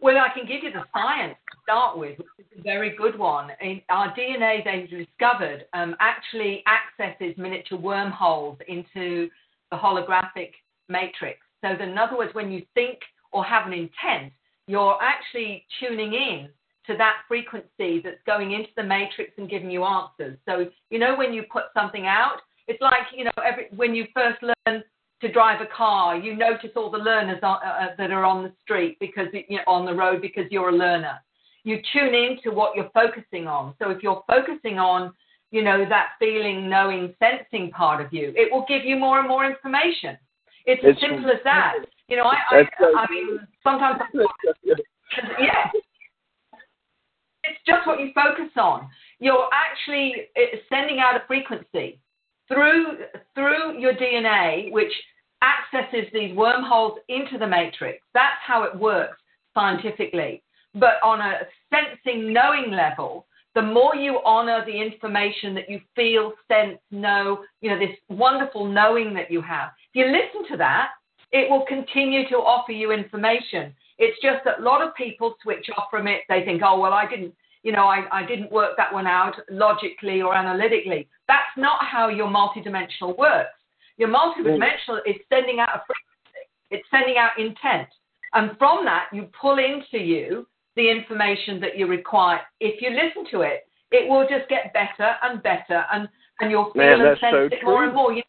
Well, I can give you the science to start with, which is a very good one. In our DNA, they've discovered, um, actually accesses miniature wormholes into the holographic matrix. So, in other words, when you think or have an intent, you're actually tuning in to that frequency that's going into the matrix and giving you answers. So, you know, when you put something out, It's like you know, every when you first learn to drive a car, you notice all the learners are, uh, uh, that are on the street because you know, on the road because you're a learner. You tune into what you're focusing on. So if you're focusing on, you know, that feeling, knowing, sensing part of you, it will give you more and more information. It's, It's- as simple as that. You know, I, I, so I mean, sometimes, yeah, what you focus on. You're actually uh, sending out a frequency through through your DNA, which accesses these wormholes into the matrix. That's how it works scientifically. But on a sensing, knowing level, the more you honor the information that you feel, sense, know, you know, this wonderful knowing that you have, if you listen to that, it will continue to offer you information. It's just that a lot of people switch off from it. They think, oh, well, I didn't, you know, I, I didn't work that one out logically or analytically. That's not how your multidimensional works. Your multidimensional is sending out a frequency, it's sending out intent. And from that, you pull into you the information that you require. If you listen to it, it will just get better and better, and, and you'll feel Man, and that's sense so it more true. and more. You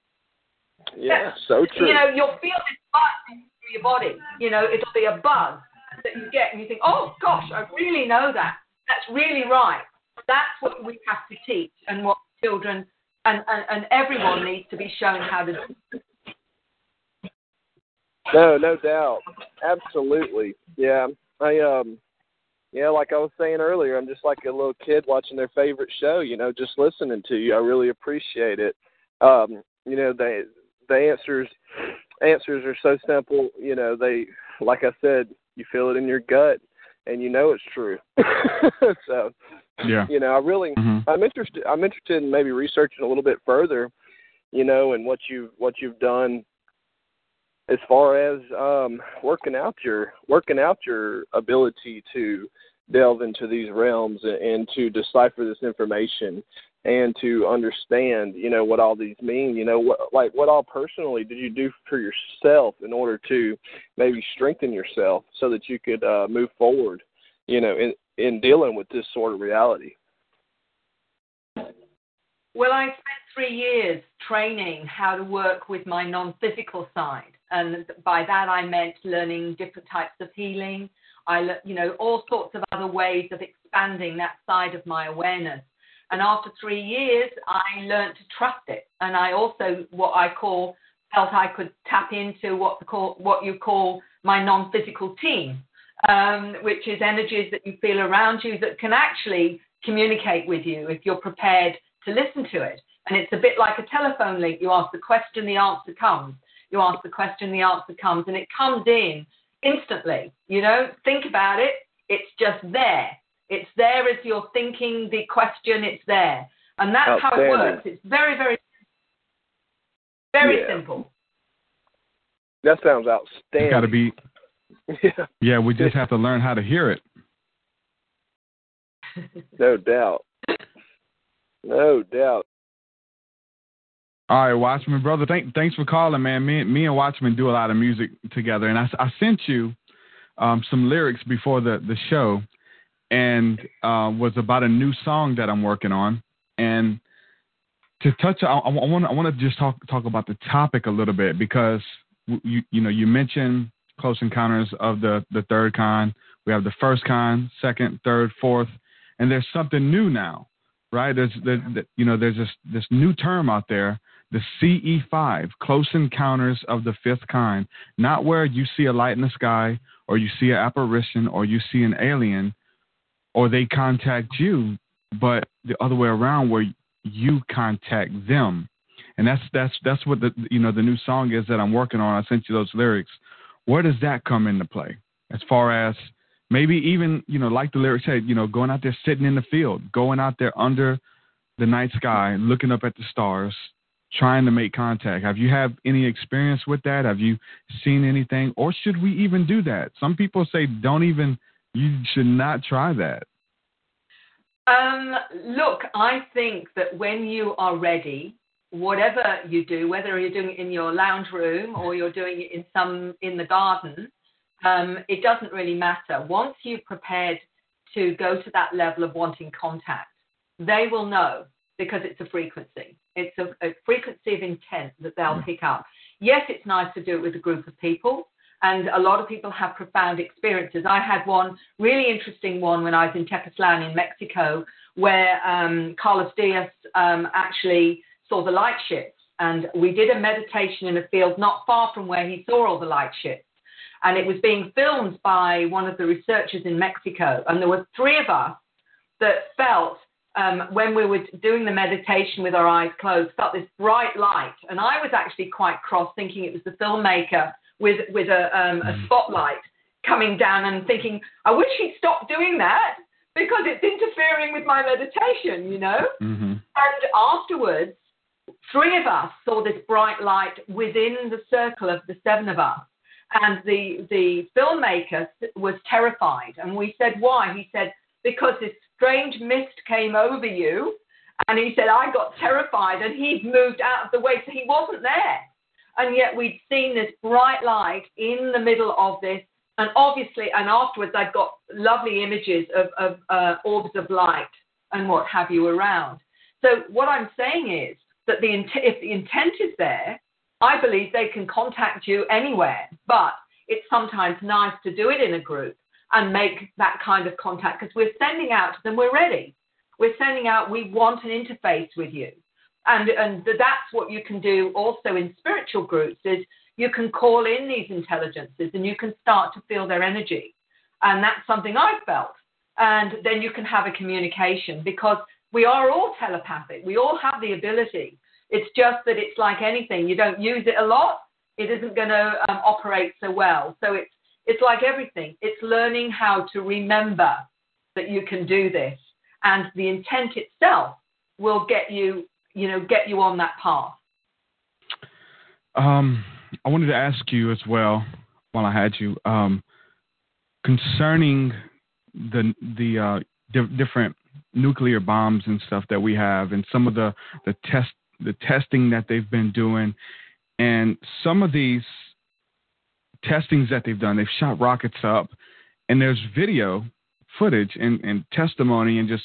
Yeah, so true. you know, you'll feel this buzz through your body. You know, it'll be a buzz that you get, and you think, oh gosh, I really know that. That's really right. That's what we have to teach, and what children and, and, and everyone needs to be shown how to do. No, no doubt. Absolutely. Yeah. I um yeah, like I was saying earlier, I'm just like a little kid watching their favorite show, you know, just listening to you. I really appreciate it. Um, you know, the the answers answers are so simple, you know, they like I said, you feel it in your gut and you know it's true. so Yeah. you know, I really hmm I'm interested. I'm interested in maybe researching a little bit further, you know, and what you what you've done as far as um, working out your working out your ability to delve into these realms and, and to decipher this information and to understand, you know, what all these mean. You know, what like what all personally did you do for yourself in order to maybe strengthen yourself so that you could uh, move forward, you know, in in dealing with this sort of reality. Well, I spent three years training how to work with my non-physical side, and by that I meant learning different types of healing. I, you know, all sorts of other ways of expanding that side of my awareness. And after three years, I learned to trust it, and I also what I call felt I could tap into what the call what you call my non-physical team, um, which is energies that you feel around you that can actually communicate with you if you're prepared to listen to it. And it's a bit like a telephone link. You ask the question, the answer comes. You ask the question, the answer comes, and it comes in instantly. You don't think about it, it's just there. It's there as you're thinking the question, it's there. And that's how it works. It's very, very, very Yeah. simple. That sounds outstanding. got to be. yeah, Yeah, we just have to learn how to hear it. no doubt. No doubt. All right, Watchman brother, thank, thanks for calling, man. Me, me and Watchman do a lot of music together, and I, I sent you um, some lyrics before the the show, and uh, was about a new song that I'm working on. And to touch, I want I want to just talk talk about the topic a little bit because you you know you mentioned Close Encounters of the the third kind. We have the first kind, second, third, fourth, and there's something new now, right? There's, there's you know there's this this new term out there the CE5, Close Encounters of the Fifth Kind, not where you see a light in the sky or you see an apparition or you see an alien or they contact you, but the other way around where you contact them. And that's that's that's what the you know the new song is that I'm working on. I sent you those lyrics. Where does that come into play? As far as maybe even you know like the lyrics said, you know going out there sitting in the field, going out there under the night sky, looking up at the stars, trying to make contact. Have you have any experience with that? Have you seen anything, or should we even do that? Some people say don't even. You should not try that. Um, look, I think that when you are ready, whatever you do, whether you're doing it in your lounge room or you're doing it in some in the garden, um, it doesn't really matter. Once you've prepared to go to that level of wanting contact, they will know. because it's a frequency. It's a, a frequency of intent that they'll pick up. Yes, it's nice to do it with a group of people, and a lot of people have profound experiences. I had one really interesting one when I was in Tepoztlan in Mexico, where um, Carlos Diaz um, actually saw the light ships, and we did a meditation in a field not far from where he saw all the light ships, And it was being filmed by one of the researchers in Mexico, and there were three of us that felt um, when we were doing the meditation with our eyes closed, felt this bright light. And I was actually quite cross, thinking it was the filmmaker with with a, um, a spotlight coming down, and thinking, I wish he'd stop doing that because it's interfering with my meditation, you know. hmm And afterwards, three of us saw this bright light within the circle of the seven of us. And the, the filmmaker was terrified. And we said, why? He said, because this strange mist came over you. And he said, I got terrified and he'd moved out of the way. So he wasn't there. And yet we'd seen this bright light in the middle of this. And obviously, and afterwards, I'd got lovely images of, of uh, orbs of light and what have you around. So what I'm saying is that the int- if the intent is there, I believe they can contact you anywhere. But it's sometimes nice to do it in a group and make that kind of contact because we're sending out to them, we're ready. We're sending out, we want an interface with you. And, and that's what you can do also in spiritual groups is you can call in these intelligences and you can start to feel their energy. And that's something I've felt. And then you can have a communication because we are all telepathic. We all have the ability. It's just that it's like anything. You don't use it a lot, it isn't going to um, operate so well. So it's it's like everything. It's learning how to remember that you can do this, and the intent itself will get you, you know, get you on that path. Um, I wanted to ask you as well, while I had you, um, concerning the the uh, di- different nuclear bombs and stuff that we have, and some of the the test the testing that they've been doing, and some of these testings that they've done, they've shot rockets up, and there's video footage and, and testimony and just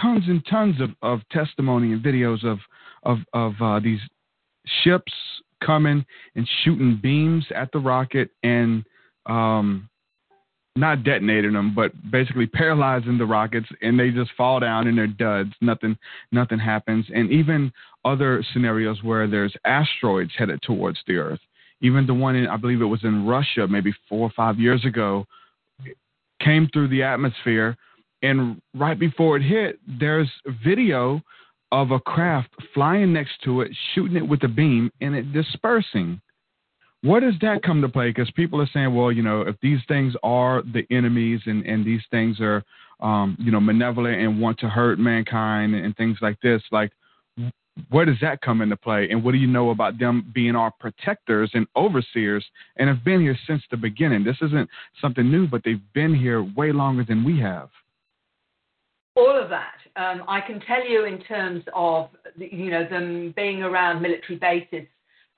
tons and tons of, of testimony and videos of of of uh, these ships coming and shooting beams at the rocket and um, not detonating them, but basically paralyzing the rockets, and they just fall down and they're duds. Nothing, nothing happens. And even other scenarios where there's asteroids headed towards the Earth. Even the one in, I believe it was in Russia, maybe four or five years ago, came through the atmosphere, and right before it hit, there's video of a craft flying next to it, shooting it with a beam, and it dispersing. What does that come to play? Because people are saying, well, you know, if these things are the enemies and, and these things are, um, you know, malevolent and want to hurt mankind and things like this, like, where does that come into play? And what do you know about them being our protectors and overseers and have been here since the beginning? This isn't something new, but they've been here way longer than we have. All of that. Um, I can tell you in terms of you know them being around military bases,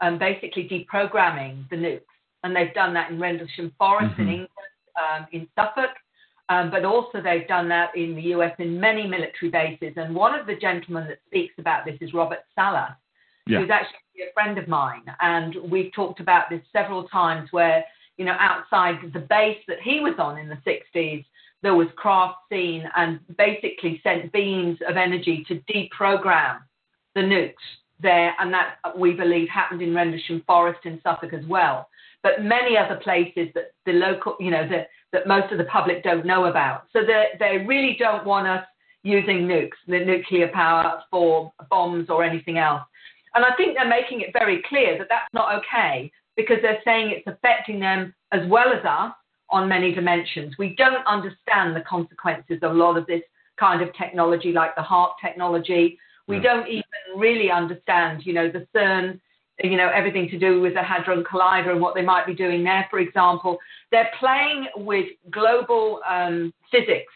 um, basically deprogramming the nukes, and they've done that in Rendlesham Forest in Mhm. England, um, in Suffolk, um, but also they've done that in the US in many military bases. And one of the gentlemen that speaks about this is Robert Salas, Yeah. who's actually a friend of mine, and we've talked about this several times. Where you know outside the base that he was on in the 60s there was craft seen and basically sent beams of energy to deprogram the nukes there, and that we believe happened in Rendlesham Forest in Suffolk as well. But many other places that the local, you know, that that most of the public don't know about. So they they really don't want us using nukes, the nuclear power for bombs or anything else. And I think they're making it very clear that that's not okay because they're saying it's affecting them as well as us on many dimensions. We don't understand the consequences of a lot of this kind of technology, like the HAARP technology. We Yeah. don't even really understand, you know, the CERN, you know, everything to do with the Hadron Collider and what they might be doing there, for example. They're playing with global um, physics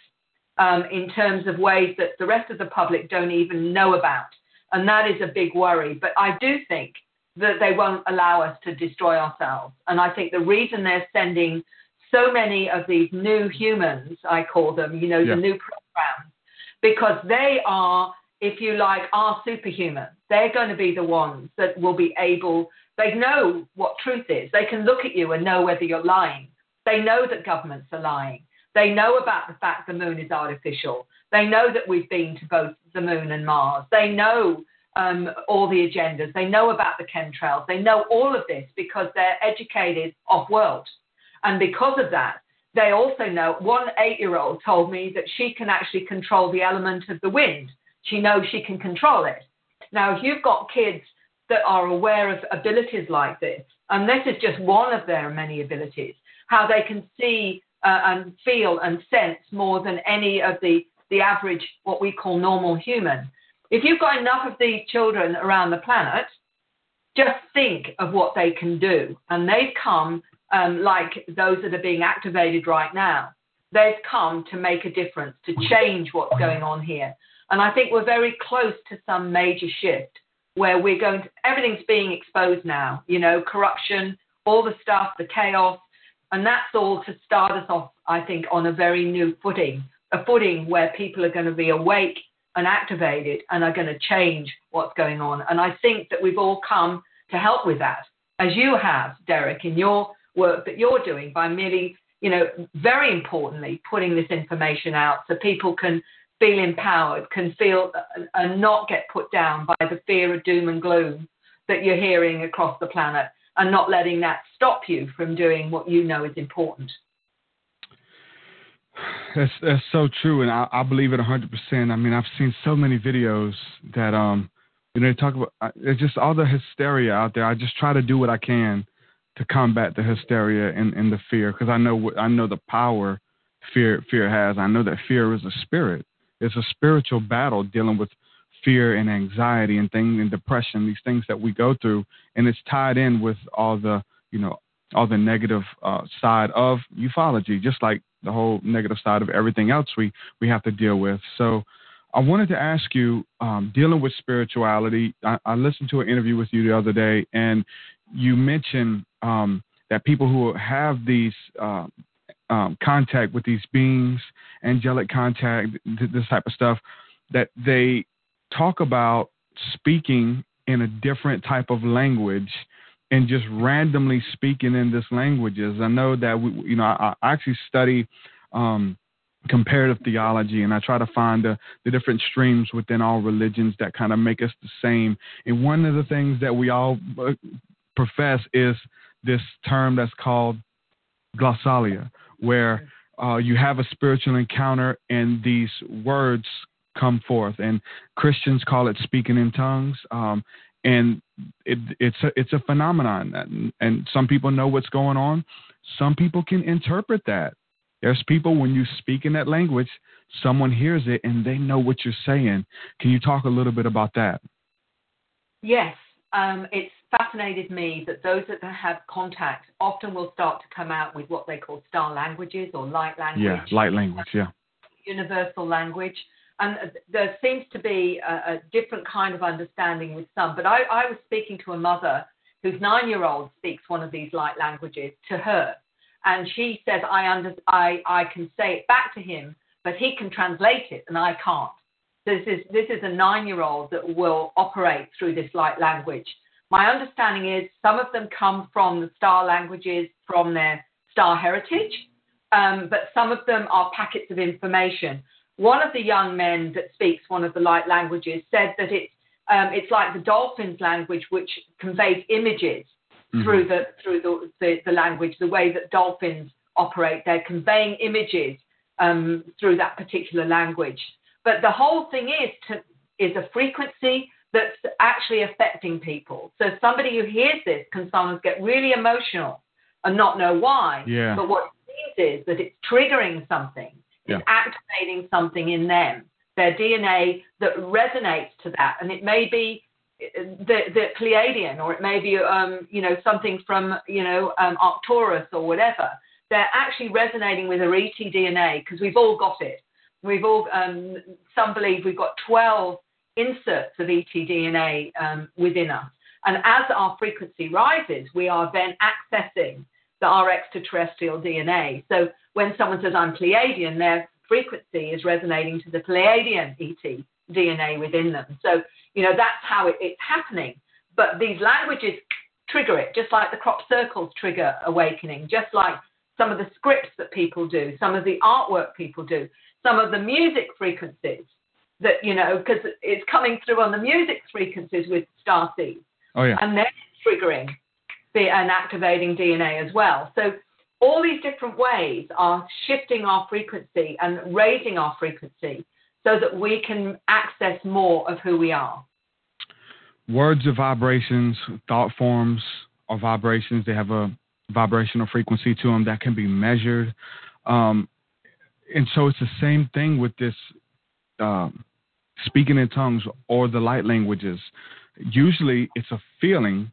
um, in terms of ways that the rest of the public don't even know about. And that is a big worry. But I do think that they won't allow us to destroy ourselves. And I think the reason they're sending so many of these new humans, I call them, you know, Yeah. the new programs, because they are if you like, are superhuman. They're going to be the ones that will be able, they know what truth is. They can look at you and know whether you're lying. They know that governments are lying. They know about the fact the moon is artificial. They know that we've been to both the moon and Mars. They know um, all the agendas. They know about the chemtrails. They know all of this because they're educated off world. And because of that, they also know one eight year old told me that she can actually control the element of the wind. She knows she can control it. Now, if you've got kids that are aware of abilities like this, and this is just one of their many abilities, how they can see uh, and feel and sense more than any of the, the average, what we call normal human. If you've got enough of these children around the planet, just think of what they can do. And they've come, um, like those that are being activated right now, they've come to make a difference, to change what's going on here. And I think we're very close to some major shift where we're going to, everything's being exposed now, you know, corruption, all the stuff, the chaos. And that's all to start us off, I think, on a very new footing, a footing where people are going to be awake and activated and are going to change what's going on. And I think that we've all come to help with that, as you have, Derek, in your work that you're doing by merely, you know, very importantly, putting this information out so people can feel empowered, can feel and not get put down by the fear of doom and gloom that you're hearing across the planet and not letting that stop you from doing what you know is important. That's that's so true, and I, I believe it hundred percent. I mean, I've seen so many videos that um, you know, they talk about it's just all the hysteria out there. I just try to do what I can to combat the hysteria and, and the fear because I know I know the power fear fear has. I know that fear is a spirit. It's a spiritual battle dealing with fear and anxiety and things and depression, these things that we go through, and it's tied in with all the you know all the negative uh, side of ufology, just like the whole negative side of everything else we we have to deal with. So. I wanted to ask you, um, dealing with spirituality. I, I, listened to an interview with you the other day, and you mentioned um, that people who have these uh, um, contact with these beings, angelic contact, this type of stuff, that they talk about speaking in a different type of language and just randomly speaking in this languages. I know that we, you know, I, I actually study um, comparative theology, and I try to find the, the different streams within all religions that kind of make us the same. And one of the things that we all uh, profess is this term that's called glossolalia, where uh, you have a spiritual encounter and these words come forth. And Christians call it speaking in tongues. Um, and it, it's a, it's a phenomenon, and, and some people know what's going on. Some people can interpret that. There's people when you speak in that language, someone hears it and they know what you're saying. Can you talk a little bit about that? Yes, um, it's fascinated me that those that have contact often will start to come out with what they call star languages or light language. Yeah, light language, yeah. Universal language. And there seems to be a, a different kind of understanding with some. But I, I was speaking to a mother whose nine year old speaks one of these light languages to her. And she says, I, under, I, I can say it back to him, but he can translate it and I can't. This is, this is a nine year old that will operate through this light language. My understanding is some of them come from the star languages from their star heritage, um, but some of them are packets of information. One of the young men that speaks one of the light languages said that it's um, it's like the dolphin's language, which conveys images mm-hmm. through the through the, the, the, language. The way that dolphins operate, they're conveying images um, through that particular language. But the whole thing is to, is a frequency that's actually affecting people. So somebody who hears this can sometimes get really emotional and not know why. Yeah. But what it means is that it's triggering something, yeah. it's activating something in them, their DNA that resonates to that. And it may be the, the Pleiadian or it may be, um, you know, something from, you know, um, Arcturus or whatever. They're actually resonating with ET DNA because we've all got it. We've all, um, some believe we've got 12 inserts of etDNA um, within us. And as our frequency rises, we are then accessing the, our extraterrestrial DNA. So when someone says, I'm Pleiadian, their frequency is resonating to the Pleiadian ET DNA within them. So, you know, that's how it, it's happening. But these languages trigger it, just like the crop circles trigger awakening, just like some of the scripts that people do, some of the artwork people do, some of the music frequencies that, you know, because it's coming through on the music frequencies with star seeds. Oh, yeah. And then triggering the, and activating DNA as well. So all these different ways are shifting our frequency and raising our frequency so that we can access more of who we are. Words are vibrations, thought forms are vibrations. They have a vibrational frequency to them that can be measured. Um, and so it's the same thing with this um, speaking in tongues or the light languages. Usually it's a feeling,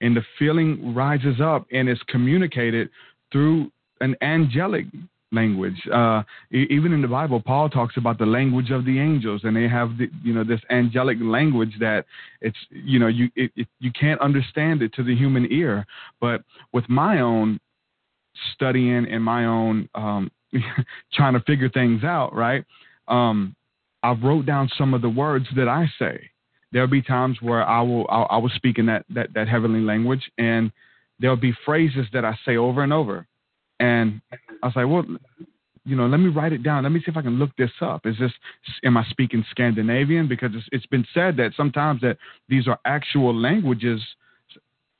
and the feeling rises up and is communicated through an angelic language. Uh, even in the Bible, Paul talks about the language of the angels, and they have the, you know this angelic language that it's you know you it, it, you can't understand it to the human ear. But with my own studying and my own um, trying to figure things out, right? Um, I wrote down some of the words that I say. There'll be times where I will I, I will speak in that, that that heavenly language, and there'll be phrases that I say over and over. And I was like, well, you know, let me write it down. Let me see if I can look this up. Is this, am I speaking Scandinavian? Because it's, it's been said that sometimes that these are actual languages,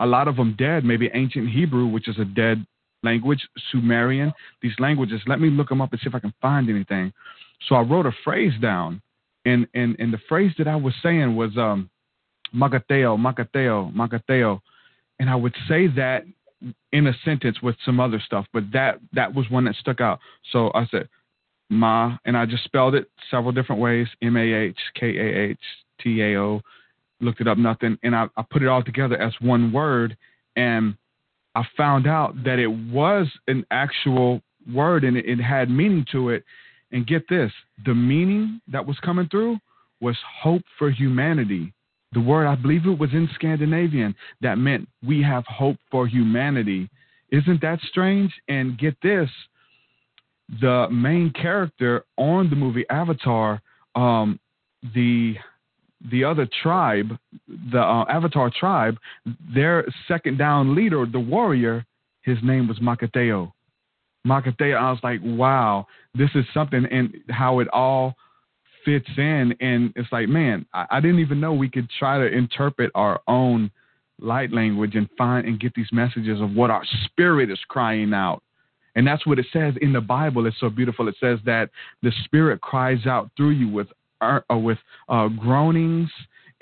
a lot of them dead, maybe ancient Hebrew, which is a dead language, Sumerian, these languages. Let me look them up and see if I can find anything. So I wrote a phrase down. And, and, and the phrase that I was saying was um, Magateo, Magateo and I would say that in a sentence with some other stuff, but that that was one that stuck out. So I said ma, and I just spelled it several different ways: M A H K A H T A O. Looked it up, nothing, and I, I put it all together as one word, and I found out that it was an actual word and it, it had meaning to it. And get this, the meaning that was coming through was hope for humanity. The word, I believe it was in Scandinavian, that meant we have hope for humanity. Isn't that strange? And get this the main character on the movie Avatar, um, the the other tribe, the uh, Avatar tribe, their second down leader, the warrior, his name was Makateo. Makateo, I was like, wow, this is something, and how it all fits in. And it's like, man, I, I didn't even know we could try to interpret our own light language and find and get these messages of what our spirit is crying out. And that's what it says in the Bible. It's so beautiful. It says that the spirit cries out through you with uh, with uh, groanings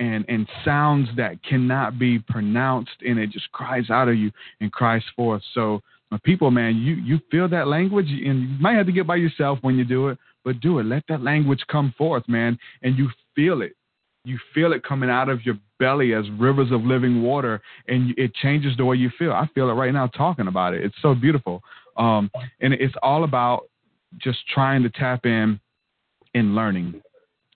and and sounds that cannot be pronounced, and it just cries out of you and cries forth. So, people, man, you you feel that language, and you might have to get by yourself when you do it, but do it. Let that language come forth, man, and you feel it. You feel it coming out of your belly as rivers of living water, and it changes the way you feel. I feel it right now talking about it. It's so beautiful, um, and it's all about just trying to tap in and learning.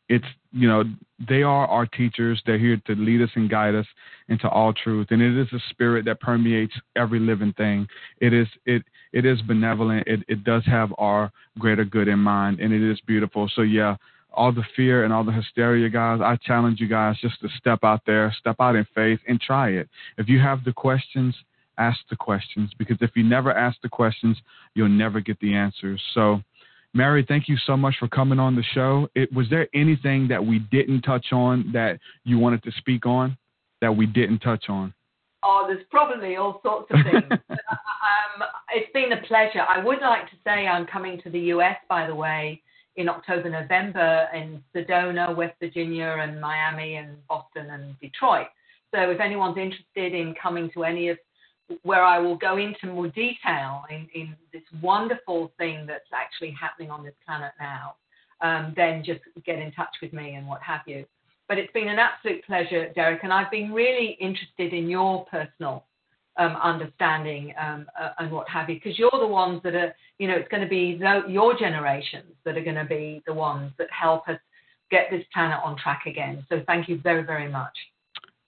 It's you know they are our teachers. They're here to lead us and guide us into all truth, and it is a spirit that permeates every living thing. It is it it is benevolent. It, it does have our greater good in mind, and it is beautiful. So yeah, all the fear and all the hysteria, guys, I challenge you guys just to step out there, step out in faith, and try it. If you have the questions, ask the questions because if you never ask the questions, you'll never get the answers. So. Mary, thank you so much for coming on the show. It, was there anything that we didn't touch on that you wanted to speak on that we didn't touch on? Oh, there's probably all sorts of things. um, it's been a pleasure. I would like to say I'm coming to the US, by the way, in October, November in Sedona, West Virginia, and Miami, and Boston, and Detroit. So if anyone's interested in coming to any of where I will go into more detail in, in this wonderful thing that's actually happening on this planet now, um, then just get in touch with me and what have you. But it's been an absolute pleasure, Derek, and I've been really interested in your personal um, understanding um, uh, and what have you, because you're the ones that are, you know, it's going to be the, your generations that are going to be the ones that help us get this planet on track again. So thank you very, very much.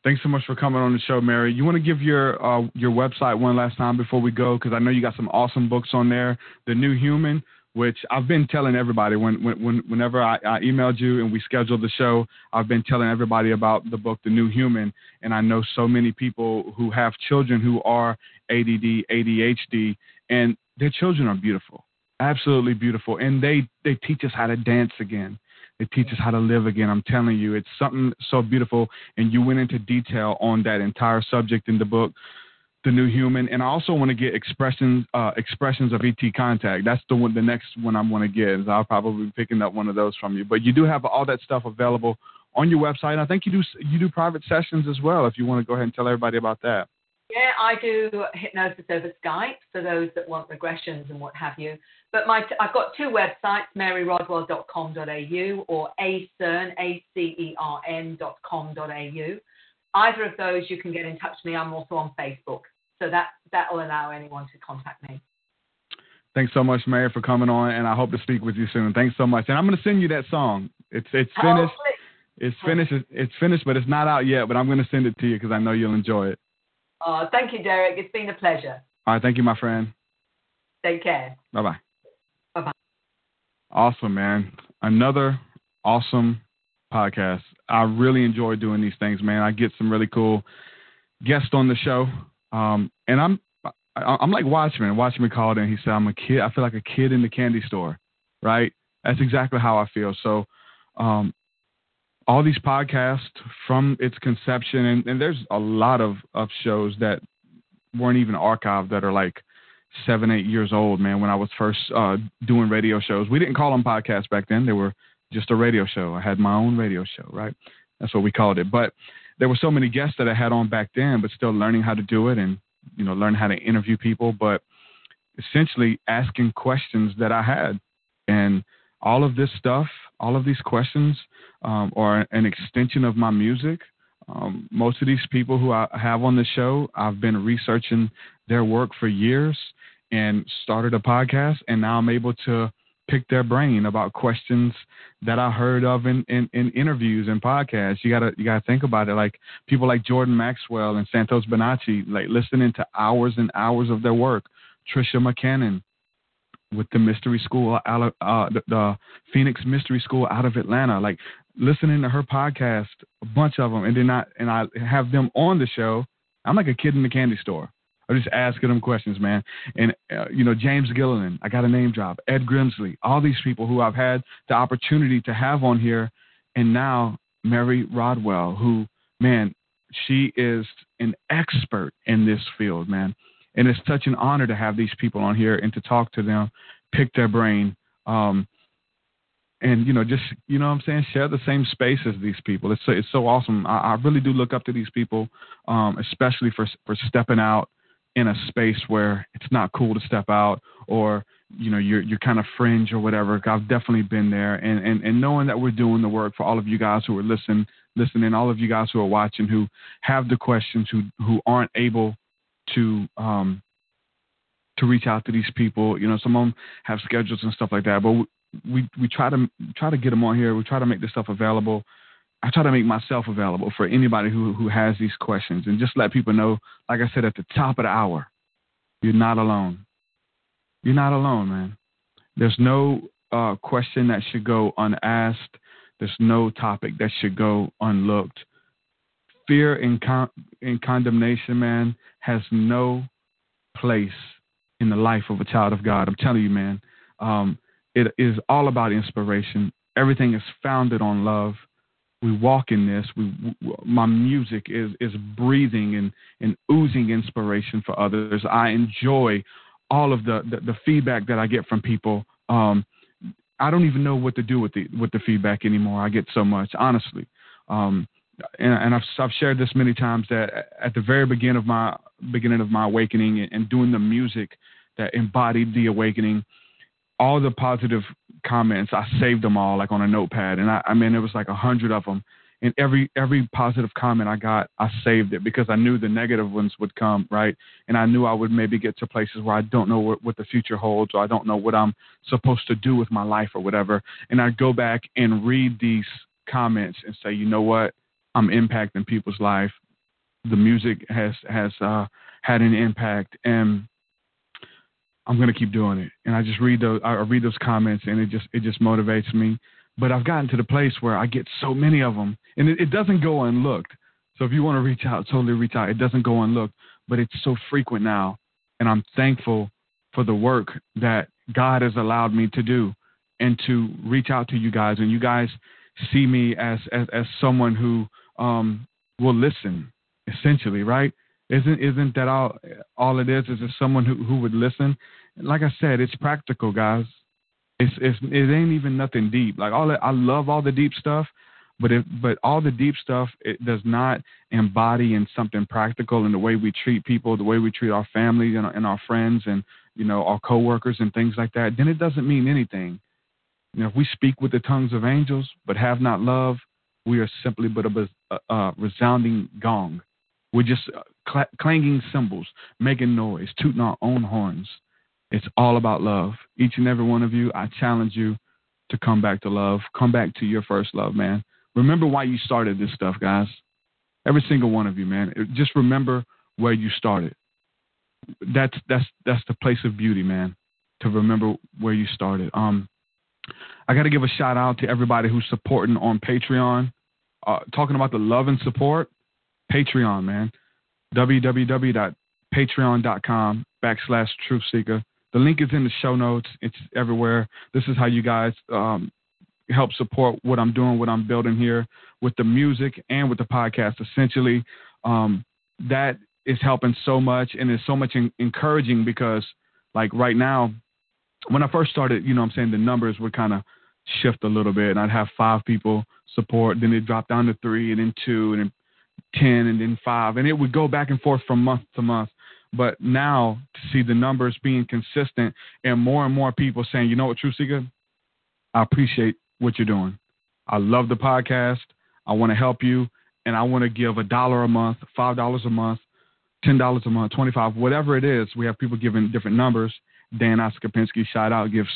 Thanks so much for coming on the show, Mary. You want to give your uh, your website one last time before we go, because I know you got some awesome books on there. The New Human, which I've been telling everybody when, when, whenever I, I, emailed you and we scheduled the show, I've been telling everybody about the book, The New Human. And I know so many people who have children who are ADD, ADHD, and their children are beautiful, absolutely beautiful. And they, they teach us how to dance again. They teaches how to live again. I'm telling you, it's something so beautiful. And you went into detail on that entire subject in the book the new human, and I also want to get expressions uh, expressions of ET contact. That's the one, the next one I'm going to get. I'll probably be picking up one of those from you. But you do have all that stuff available on your website. I think you do you do private sessions as well. If you want to go ahead and tell everybody about that. Yeah, I do hypnosis over Skype for those that want regressions and what have you. But my I've got two websites, maryrodwell.com.au or acern, A-C-E-R-N.com.au. Either of those, you can get in touch with me. I'm also on Facebook, so that that will allow anyone to contact me. Thanks so much, Mary, for coming on, and I hope to speak with you soon. Thanks so much, and I'm going to send you that song. It's it's oh, finished. Oh, it's finished. It's finished, but it's not out yet. But I'm going to send it to you because I know you'll enjoy it. Oh, thank you, Derek. It's been a pleasure. All right, thank you, my friend. Take care. Bye bye. Bye bye. Awesome, man. Another awesome podcast. I really enjoy doing these things, man. I get some really cool guests on the show, um, and I'm I'm like Watchmen. Watchmen called in. He said, "I'm a kid. I feel like a kid in the candy store." Right? That's exactly how I feel. So, um, all these podcasts from its conception, and, and there's a lot of of shows that weren't even archived that are like seven, eight years old, man. When I was first uh, doing radio shows, we didn't call them podcasts back then. They were just a radio show. I had my own radio show, right? That's what we called it. But there were so many guests that I had on back then, but still learning how to do it and you know learn how to interview people, but essentially asking questions that I had, and all of this stuff, all of these questions um, are an extension of my music. Um, most of these people who I have on the show, I've been researching their work for years and started a podcast, and now I'm able to pick their brain about questions that I heard of in, in, in, interviews and podcasts. You gotta you gotta think about it. Like people like Jordan Maxwell and Santos Bonacci, like listening to hours and hours of their work. Tricia McCannon with the Mystery School out of uh, the, the Phoenix Mystery School out of Atlanta, like listening to her podcast, a bunch of them, and then I and I have them on the show. I'm like a kid in the candy store. I'm just asking them questions, man. And uh, you know, James Gilliland, I got a name drop. Ed Grimsley, all these people who I've had the opportunity to have on here, and now Mary Rodwell, who, man, she is an expert in this field, man. And it's such an honor to have these people on here and to talk to them, pick their brain. Um, and you know just you know what i'm saying share the same space as these people it's so, it's so awesome I, I really do look up to these people um, especially for for stepping out in a space where it's not cool to step out or you know you're you're kind of fringe or whatever. I've definitely been there, and and and knowing that we're doing the work for all of you guys who are listening, listening, all of you guys who are watching, who have the questions, who who aren't able to um to reach out to these people. You know, some of them have schedules and stuff like that, but we we, we try to try to get them on here. We try to make this stuff available I try to make myself available for anybody who who has these questions and just let people know, like I said at the top of the hour, you're not alone. You're not alone, man. There's no uh, question that should go unasked. There's no topic that should go unlooked. Fear and, con- and condemnation, man, has no place in the life of a child of God. I'm telling you, man. Um, it is all about inspiration. Everything is founded on love we walk in this. We, my music is is breathing and and oozing inspiration for others. I enjoy all of the the, the feedback that I get from people. Um, I don't even know what to do with the with the feedback anymore. I get so much, honestly. Um, and, I've I've shared this many times that at the very beginning of my beginning of my awakening and, and doing the music that embodied the awakening, all the positive comments, I saved them all like on a notepad, and I, I mean it was like a hundred of them. And every every positive comment I got, I saved it because I knew the negative ones would come, right? And I knew I would maybe get to places where I don't know what, what the future holds, or I don't know what I'm supposed to do with my life or whatever. And I'd go back and read these comments and say, you know what, I'm impacting people's life. The music has has uh, had an impact, and I'm gonna keep doing it. And I just read those I read those comments and it just it just motivates me. But I've gotten to the place where I get so many of them and it, it doesn't go unlooked. So if you want to reach out, totally reach out. It doesn't go unlooked, but it's so frequent now. And I'm thankful for the work that God has allowed me to do and to reach out to you guys. And you guys see me as as, as someone who um, will listen, essentially, right? Isn't isn't that all all it is? Is it someone who, who would listen? Like I said, it's practical, guys. It's it's it ain't even nothing deep. Like all that, I love all the deep stuff, but if but all the deep stuff it does not embody in something practical in the way we treat people, the way we treat our family and, and our friends and you know our coworkers and things like that. Then it doesn't mean anything. If we speak with the tongues of angels but have not love, we are simply but a, a, a resounding gong. We're just uh, cl- clanging cymbals, making noise, tooting our own horns. It's all about love. Each and every one of you, I challenge you to come back to love. Come back to your first love, man. Remember why you started this stuff, guys. Every single one of you, man. Just remember where you started. That's that's that's the place of beauty, man. To remember where you started. Um, I got to give a shout out to everybody who's supporting on Patreon. Uh, talking about the love and support, Patreon, man. www.patreon.com backslash truthseekah. The link is in the show notes. It's everywhere. This is how you guys um, help support what I'm doing, what I'm building here with the music and with the podcast. Essentially, um, that is helping so much and is so much in- encouraging because, like right now, when I first started, you know, I'm saying the numbers would kind of shift a little bit, and I'd have five people support, then it dropped down to three, and then two, and then ten, and then five, and it would go back and forth from month to month. But now to see the numbers being consistent and more and more people saying, you know what, TruthSeekah, I appreciate what you're doing. I love the podcast. I want to help you, and I want to give a dollar a month, five dollars a month, ten dollars a month, twenty five, whatever it is. We have people giving different numbers. Dan Oskapinski, shout out, gives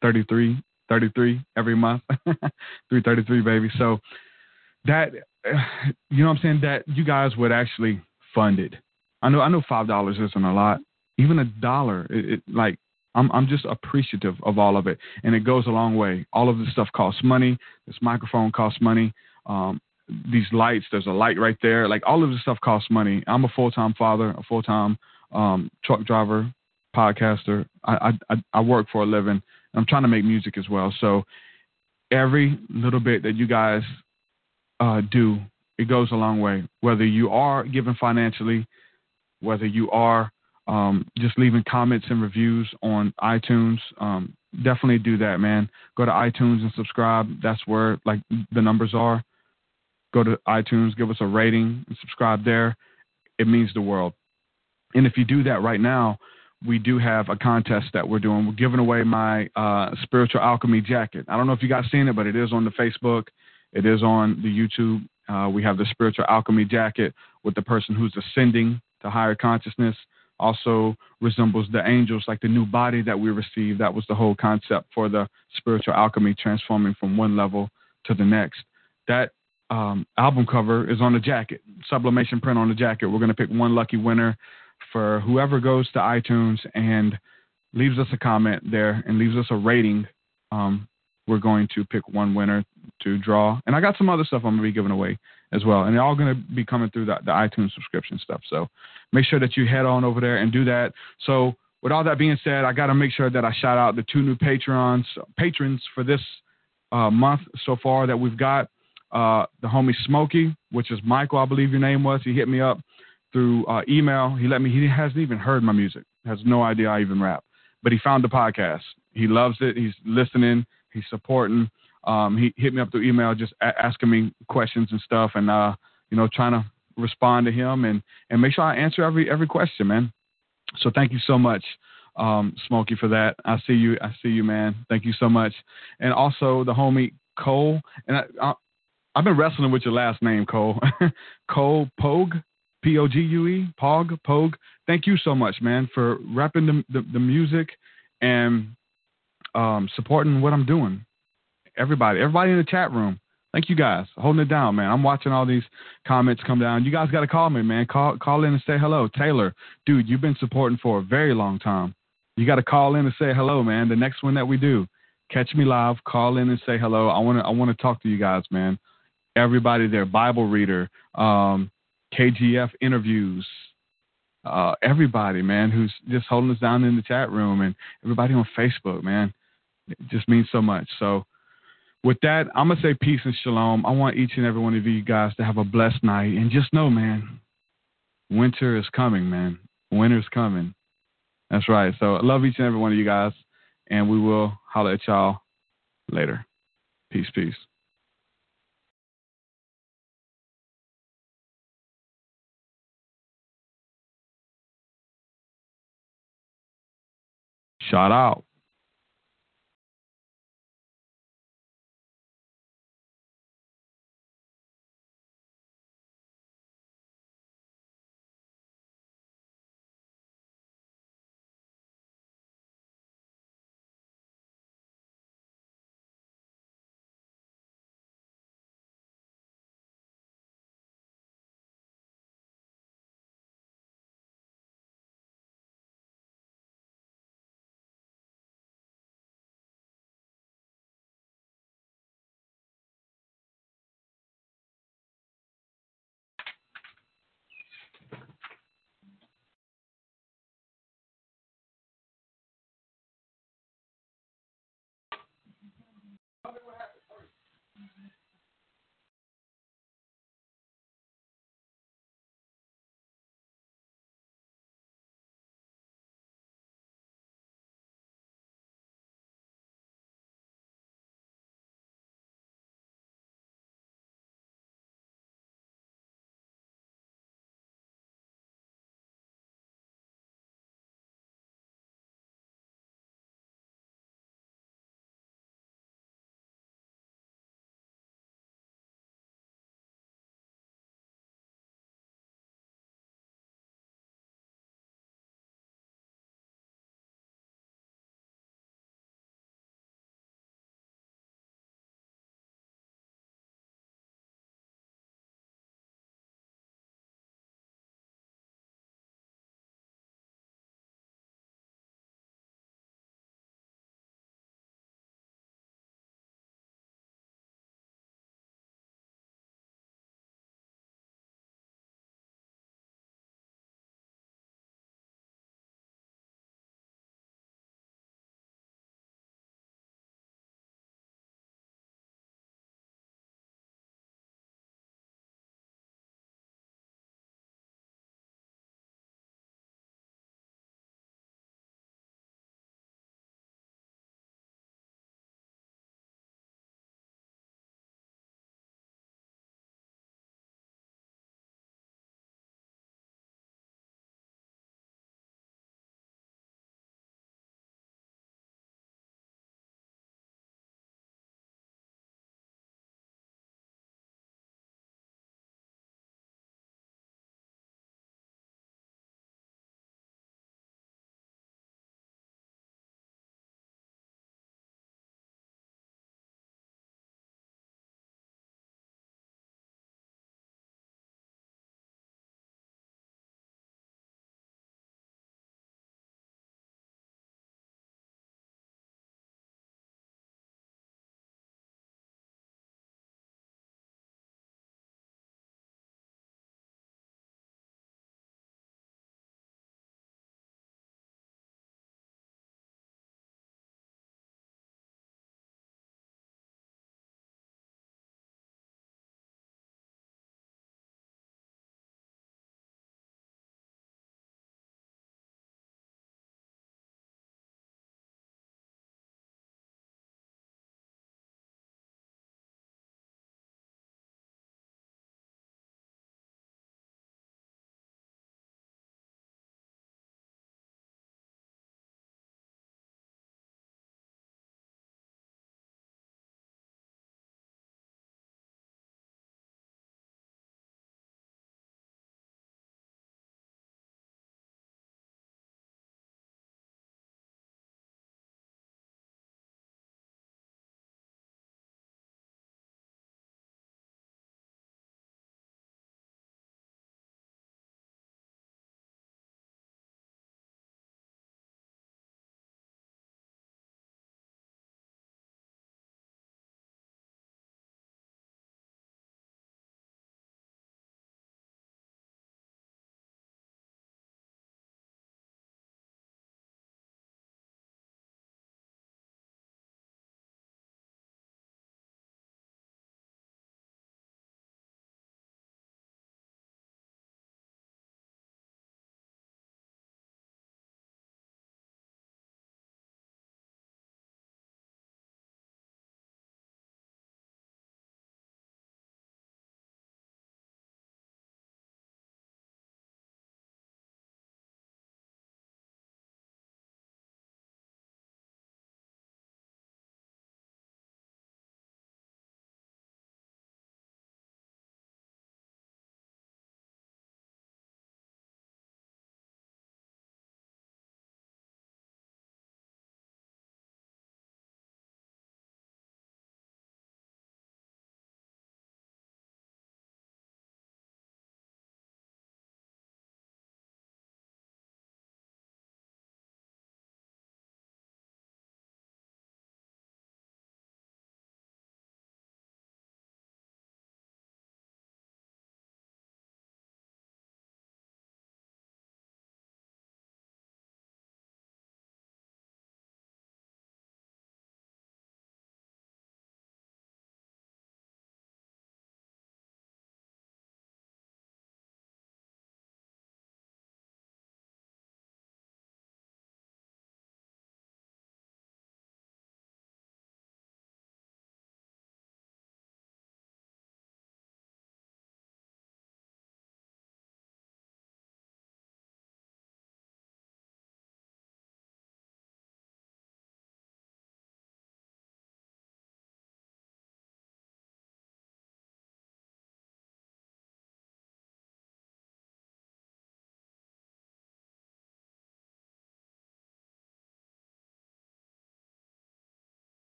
33, 33 every month, 333 baby. So that you know what I'm saying that you guys would actually fund it. I know I know five dollars isn't a lot. Even a dollar, it, it like I'm I'm just appreciative of all of it, and it goes a long way. All of this stuff costs money. This microphone costs money. Um, these lights, there's a light right there. Like all of this stuff costs money. I'm a full time father, a full time um, truck driver, podcaster. I, I I work for a living. I'm trying to make music as well. So every little bit that you guys uh, do, it goes a long way. Whether you are giving financially, whether you are um, just leaving comments and reviews on iTunes, um, definitely do that, man. Go to iTunes and subscribe. That's where like the numbers are. Go to iTunes, give us a rating, and subscribe there. It means the world. And if you do that right now, we do have a contest that we're doing. We're giving away my uh, spiritual alchemy jacket. I don't know if you guys seen it, but it is on the Facebook. It is on the YouTube. Uh, we have the spiritual alchemy jacket with the person who's ascending to higher consciousness. Also resembles the angels, like the new body that we received. That was the whole concept for the spiritual alchemy, transforming from one level to the next. That um, album cover is on the jacket, sublimation print on the jacket. We're going to pick one lucky winner for whoever goes to iTunes and leaves us a comment there and leaves us a rating. Um, we're going to pick one winner to draw. And I got some other stuff I'm going to be giving away as well. And they're all going to be coming through the, the iTunes subscription stuff. So make sure that you head on over there and do that. So with all that being said, I got to make sure that I shout out the two new patrons patrons for this uh, month so far that we've got. Uh, the homie Smokey, which is Michael, I believe your name was. He hit me up through uh, email. He let me. He hasn't even heard my music. Has no idea I even rap. But he found the podcast. He loves it. He's listening. He's supporting. Um, he hit me up through email, just a- asking me questions and stuff, and uh, you know, trying to respond to him and and make sure I answer every every question, man. So thank you so much, um, Smokey, for that. I see you. I see you, man. Thank you so much. And also the homie Cole. And I, I, I've been wrestling with your last name, Cole. Cole Pogue. P O G U E, Pog, Pogue. Thank you so much, man, for rapping the, the, the music and um, supporting what I'm doing. Everybody, everybody in the chat room, thank you guys holding it down, man. I'm watching all these comments come down. You guys got to call me, man. Call call in and say hello, Taylor, dude. You've been supporting for a very long time. You got to call in and say hello, man. The next one that we do, catch me live. Call in and say hello. I want to I want to talk to you guys, man. Everybody there, Bible reader, um, KGF interviews, uh, everybody, man, who's just holding us down in the chat room, and everybody on Facebook, man. It just means so much. So, with that, I'm gonna say peace and shalom. I want each and every one of you guys to have a blessed night, and just know, man, winter is coming, man. Winter's coming. That's right. So, I love each and every one of you guys, and we will holler at y'all later. Peace, peace. Shout out.